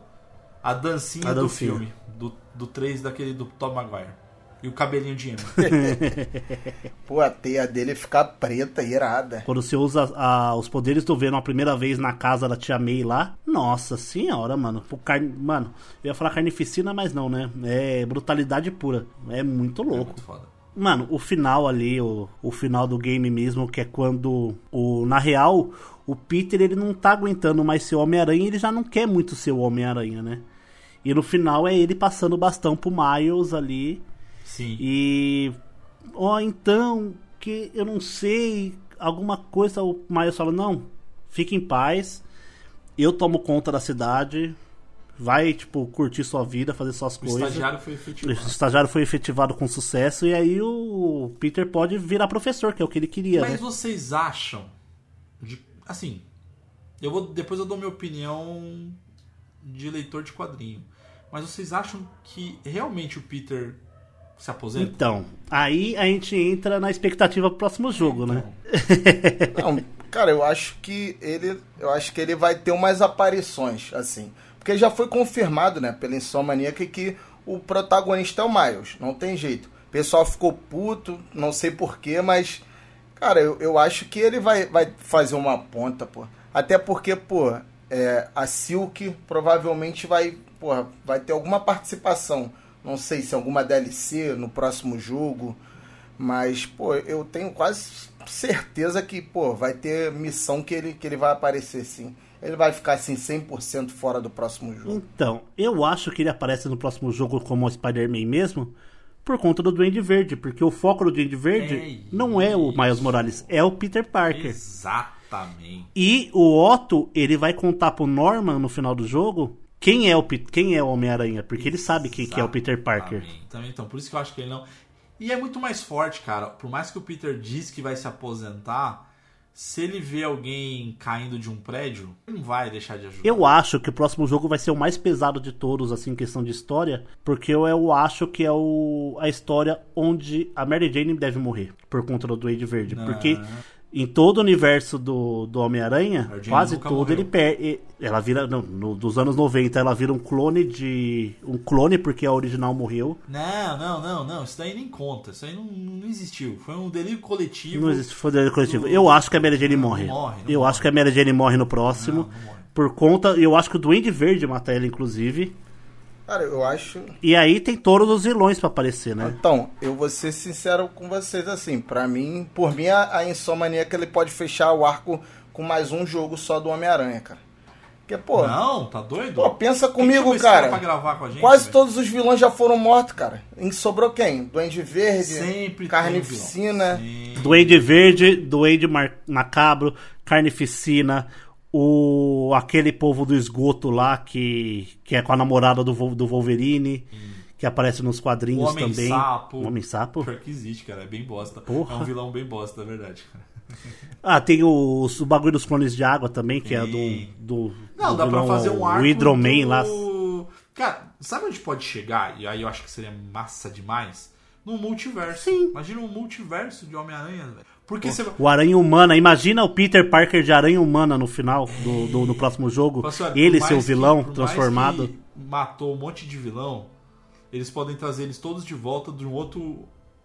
A dancinha, A do dancinha. filme, do, do 3 daquele do Tom Maguire. E o cabelinho de emo. Pô, a teia dele fica preta, irada. Quando você usa a- os poderes do Venom a primeira vez na casa da tia May lá, nossa senhora, mano. O carne, mano, eu ia falar carnificina, mas não, né? É brutalidade pura. É muito É louco. muito foda. Mano, o final ali, o, o final do game mesmo, que é quando o na real, o Peter ele não tá aguentando mais ser o Homem-Aranha, ele já não quer muito ser o Homem-Aranha, né? E no final é ele passando o bastão pro Miles ali Sim. e ó, então que eu não sei, alguma coisa o Miles fala: "Não, fique em paz. Eu tomo conta da cidade. Vai, tipo, curtir sua vida, fazer suas O coisas." estagiário foi O efetivado. estagiário foi efetivado com sucesso e aí o Peter pode virar professor, que é o que ele queria, Mas né? vocês acham. De, assim. Eu vou. Depois eu dou minha opinião de leitor de quadrinho. Mas vocês acham que realmente o Peter se aposenta? Então, aí a gente entra na expectativa pro próximo jogo, né? Não, cara, eu acho que ele. Eu acho que ele vai ter umas aparições, assim. Porque já foi confirmado, né, pela Insomniac que o protagonista é o Miles. Não tem jeito. O pessoal ficou puto, não sei porquê, mas. Cara, eu, eu acho que ele vai, vai fazer uma ponta, pô. Até porque, pô, é, a Silk provavelmente vai, porra, vai ter alguma participação. Não sei se alguma DLC no próximo jogo. Mas, pô, eu tenho quase certeza que, pô, vai ter missão que ele, que ele vai aparecer sim. Ele vai ficar assim 100% fora do próximo jogo. Então, eu acho que ele aparece no próximo jogo como o Spider-Man mesmo, por conta do Duende Verde, porque o foco do Duende Verde É não é o. Miles Morales, é o Peter Parker. Exatamente. E o Otto, ele vai contar pro Norman no final do jogo quem é o, quem é o Homem-Aranha, porque ele sabe quem que é o Peter Parker. Também, então, por isso que eu acho que ele não. E é muito mais forte, cara. Por mais que o Peter diz que vai se aposentar, se ele vê alguém caindo de um prédio, ele não vai deixar de ajudar. Eu acho que o próximo jogo vai ser o mais pesado de todos, assim, em questão de história, porque eu, eu acho que é o, a história onde a Mary Jane deve morrer, por conta do Duende Verde. Não. Porque em todo o universo do, do Homem-Aranha, quase todo morreu. ele perde. Ela vira, não, no- dos anos 90, ela vira um clone de. Um clone porque a original morreu. Não, não, não, não. Isso daí nem conta. Isso aí não, não existiu. Foi um delírio coletivo. Não existe poder coletivo. Eu acho que a Mary Jane Não, não morre. morre, não eu morre. acho que a Mary Jane morre no próximo. Morre. Por conta. Eu acho que o Duende Verde mata ela, inclusive. Cara, eu acho. E aí tem todos os vilões pra aparecer, né? Então, eu vou ser sincero com vocês assim. Pra mim, por mim, a, a Insomniac ele pode fechar o arco com mais um jogo só do Homem-Aranha, cara. Porque, pô, Não, tá doido? pô, pensa comigo, cara. pra gravar com a gente, Quase velho? todos os vilões já foram mortos, cara. E sobrou quem? Duende Verde, Sempre Carnificina. Duende Verde, Duende Mar- Macabro, Carnificina, O, aquele povo do esgoto lá que, que é com a namorada do, do Wolverine, que aparece nos O quadrinhos Homem também. Sapo. O Homem Sapo? Pior que existe, cara. É bem bosta. Porra. É um vilão bem bosta, é verdade. Ah, tem o, o bagulho dos clones de água também, que é Tem. do. do Não, do dá pra vilão, fazer um arco O Hydroman do- lá. Cara, sabe onde pode chegar? E aí eu acho que seria massa demais? No multiverso. Sim. Imagina um multiverso de Homem-Aranha, velho. Porque você vai... O Aranha Humana. Imagina o Peter Parker de Aranha Humana no final do, do, do próximo jogo. Nossa, olha, Ele, seu que- vilão, mais transformado. que matou um monte de vilão, eles podem trazer eles todos de volta de um outro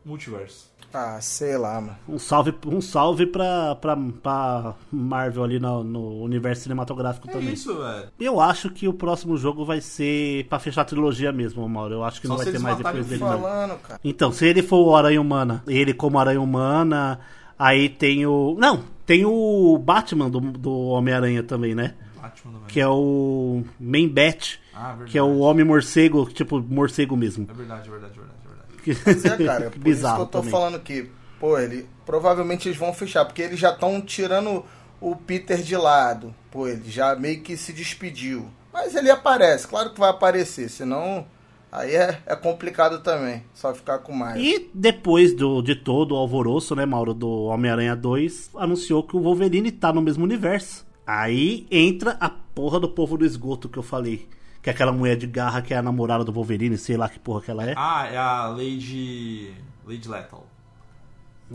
multiverso. Ah, sei lá, mano. Um salve, um salve pra, pra, pra Marvel ali no, no universo cinematográfico É também. isso, velho. Eu acho que o próximo jogo vai ser pra fechar a trilogia mesmo, Mauro. Eu acho que Só não vai ter mais depois o dele, não. Falando, cara. Então, se ele for o Aranha Humana, ele como Aranha Humana, aí tem o. Não, tem o Batman do, do Homem-Aranha também, né? Batman vai. Que é o Main Bat, Ah, verdade. que é o Homem Morcego, tipo, morcego mesmo. É verdade, é verdade, é verdade, é verdade. Mas é, cara, é por isso que bizarro eu tô também. falando que, pô, ele. Provavelmente eles vão fechar, porque eles já estão tirando o Peter de lado. Pô, ele já meio que se despediu. Mas ele aparece, claro que vai aparecer, senão. Aí é, é complicado também, só ficar com mais. E depois do, de todo o alvoroço, né, Mauro, do Homem-Aranha 2, anunciou que o Wolverine tá no mesmo universo. Aí entra a porra do povo do esgoto que eu falei. Que é aquela mulher de garra que é a namorada do Wolverine, sei lá que porra que ela é. Ah, é a Lady. Lady Lethal.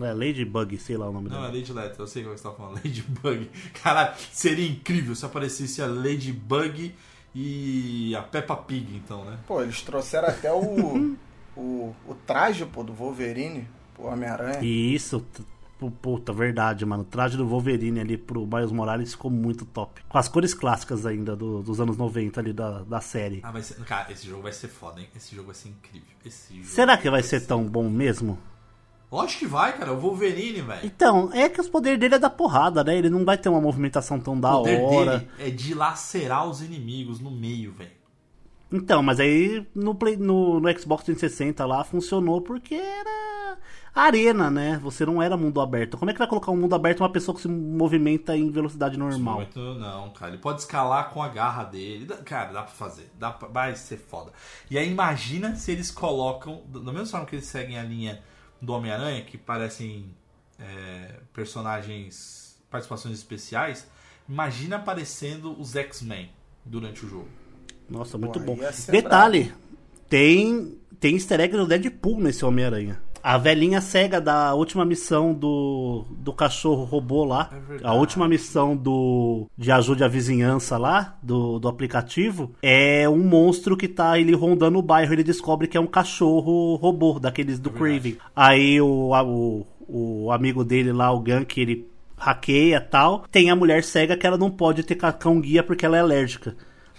É Ladybug, sei lá o nome Não, é dela. Lady Lethal, eu sei qual que você tá falando. Ladybug. Caralho, seria incrível se aparecesse a Ladybug e a Peppa Pig, então, né? Pô, eles trouxeram até o. o, o traje, pô, do Wolverine, pro Homem-Aranha. Isso, puta, verdade, mano. O traje do Wolverine ali pro Miles Morales ficou muito top. Com as cores clássicas ainda do- dos anos 90 ali da, da série. Ah, vai ser. Cara, esse jogo vai ser foda, hein? Esse jogo vai ser incrível. Esse jogo Será que vai ser tão bom mesmo? Lógico que vai, cara. O Wolverine, velho. Então, é que os poderes dele é da porrada, né? Ele não vai ter uma movimentação tão da O poder hora. dele é dilacerar os inimigos no meio, velho. Então, mas aí no, Play, no, no Xbox 360 lá funcionou porque era arena, né? Você não era mundo aberto. Como é que vai colocar um mundo aberto uma pessoa que se movimenta em velocidade normal? Muito não, cara. Ele pode escalar com a garra dele. Cara, dá pra fazer. Dá pra... Vai ser foda. E aí imagina se eles colocam, da mesma forma que eles seguem a linha do Homem-Aranha, que parecem é, personagens, participações especiais, imagina aparecendo os X-Men durante o jogo. Nossa, muito Pô, bom. Detalhe, tem, tem easter egg do Deadpool nesse Homem-Aranha. A velhinha cega da última missão do, do cachorro robô lá. É a última missão do de ajude à vizinhança lá, do, do aplicativo, é um monstro que tá ele rondando o bairro. Ele descobre que é um cachorro robô, daqueles do É. Craven. Aí o, a- o, o amigo dele lá, o Gank, ele hackeia e tal. Tem a mulher cega que ela não pode ter cão guia porque ela é alérgica.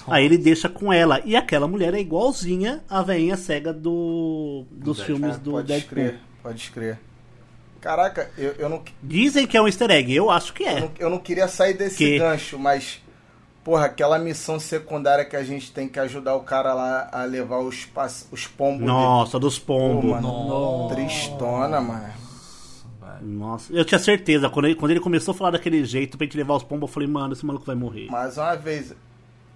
Aí ele deixa com ela. E aquela mulher é igualzinha a velhinha cega do, dos Deadpool. filmes do pode Deadpool. crer, pode crer. Caraca, eu, eu, não, Dizem que é um easter egg, eu acho que eu, é. não, eu não queria sair desse Que? gancho, mas. Porra, aquela missão secundária que a gente tem que ajudar o cara lá a levar os, os pombos Nossa, dos dele. Pô, pombos. mano, Nossa. Tristona, mano. Nossa, eu tinha certeza. Quando ele, quando ele começou a falar daquele jeito pra gente levar os pombos, eu falei, mano, esse maluco vai morrer. Mais uma vez,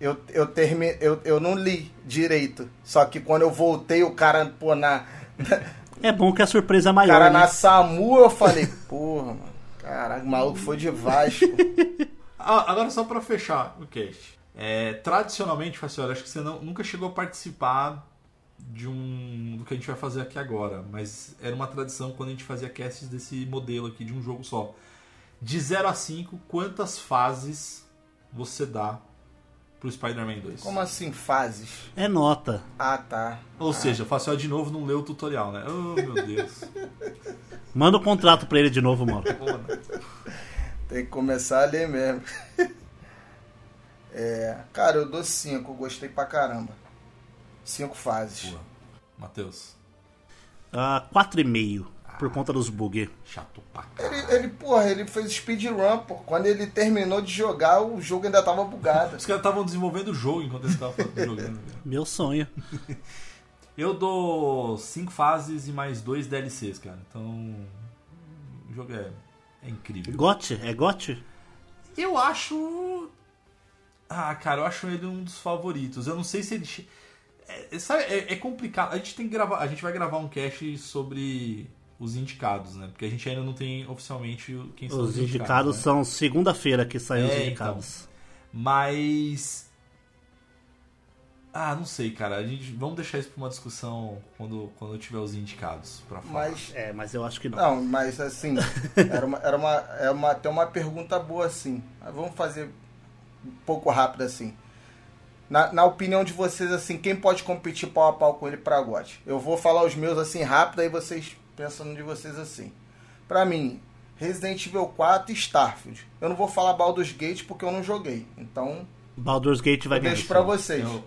eu, eu, termi, eu, eu não li direito. Só que quando eu voltei, o cara, pô, na. É bom que a surpresa é O maior. cara né? na SAMU, eu falei, porra, mano. Caralho, o maluco foi de Vasco. Ah, agora só pra fechar o cast. É, tradicionalmente, Facioli, acho que você não- nunca chegou a participar de um do que a gente vai fazer aqui agora, mas era uma tradição quando a gente fazia casts desse modelo aqui de um jogo só. De 0 a 5, quantas fases você dá pro Spider-Man 2? Como assim, fases? É nota. Ah, tá. Ou seja, o Facioli de novo não leu o tutorial, né? Oh, meu Deus. Manda o contrato pra ele de novo, mano. Tem que começar a ler mesmo. É, cara, eu dou 5, gostei pra caramba. Cinco fases. Boa. Matheus, Ah, 4,5. Por conta dos bugs. chato pra caralho. Ele, ele, porra, ele fez speedrun, pô. Quando ele terminou de jogar, o jogo ainda tava bugado. Os caras estavam desenvolvendo o jogo enquanto eles estavam jogando. cara. Meu sonho. Eu dou 5 fases e mais dois DLCs, cara. Então. O jogo é, é incrível. Gote? É gote? Eu acho. Ah, cara, eu acho ele um dos favoritos. Eu não sei se ele. É, sabe, é, é complicado. A gente tem que gravar. A gente vai gravar um cast sobre os indicados, né? Porque a gente ainda não tem oficialmente quem são os, os indicados. Os indicados né? são segunda-feira que saem é, os indicados. Então. Mas. Ah, não sei, cara. A gente, vamos deixar isso para uma discussão quando, quando eu tiver os indicados para falar. Mas, é, mas eu acho que não. Não, mas assim, era uma, era uma, é uma, tem uma pergunta boa assim. Vamos fazer um pouco rápido assim. Na, na opinião de vocês, assim, quem pode competir pau a pau com ele pra GOT? Eu vou falar os meus assim rápido, aí vocês pensam de vocês assim. Pra mim, Resident Evil 4 e Starfield. Eu não vou falar Baldur's Gate porque eu não joguei. Então. Baldur's Gate vai ganhar. Deixo pra vocês. Eu,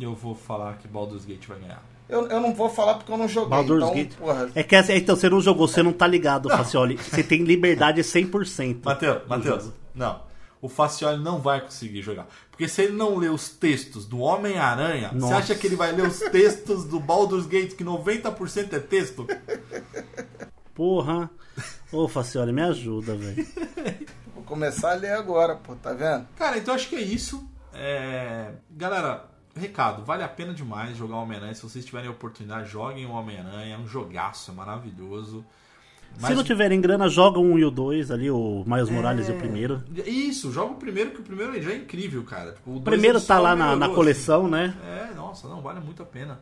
eu, vou falar que Baldur's Gate vai ganhar. Eu, eu não vou falar porque eu não joguei. Baldur's então, Gate. Porra. É que assim, então você não jogou, você não tá ligado, Facioli. Você tem liberdade 100%. Matheus, Matheus, não o Facioli não vai conseguir jogar. Porque se ele não lê os textos do Homem-Aranha, você acha que ele vai ler os textos do Baldur's Gate, que 90% é texto? Porra. Ô, Facioli, me ajuda, velho. Vou começar a ler agora, pô, tá vendo? Cara, então acho que é isso. É... Galera, recado, vale a pena demais jogar o Homem-Aranha. Se vocês tiverem a oportunidade, joguem o Homem-Aranha. É um jogaço, é maravilhoso. Mas... Se não tiverem grana, joga um e o dois ali, o Miles Morales é... e o é, primeiro. Isso, joga o primeiro, que o primeiro já é incrível, cara. Tipo, o primeiro tá lá na, na coleção, né? É, nossa, não, vale muito a pena.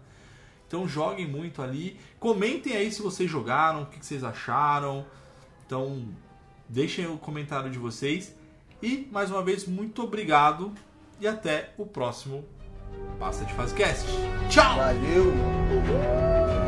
Então joguem muito ali. Comentem aí se vocês jogaram, o que vocês acharam. Então, deixem o comentário de vocês. E, mais uma vez, muito obrigado. E até o próximo Passa de Fazecast. Tchau! Valeu!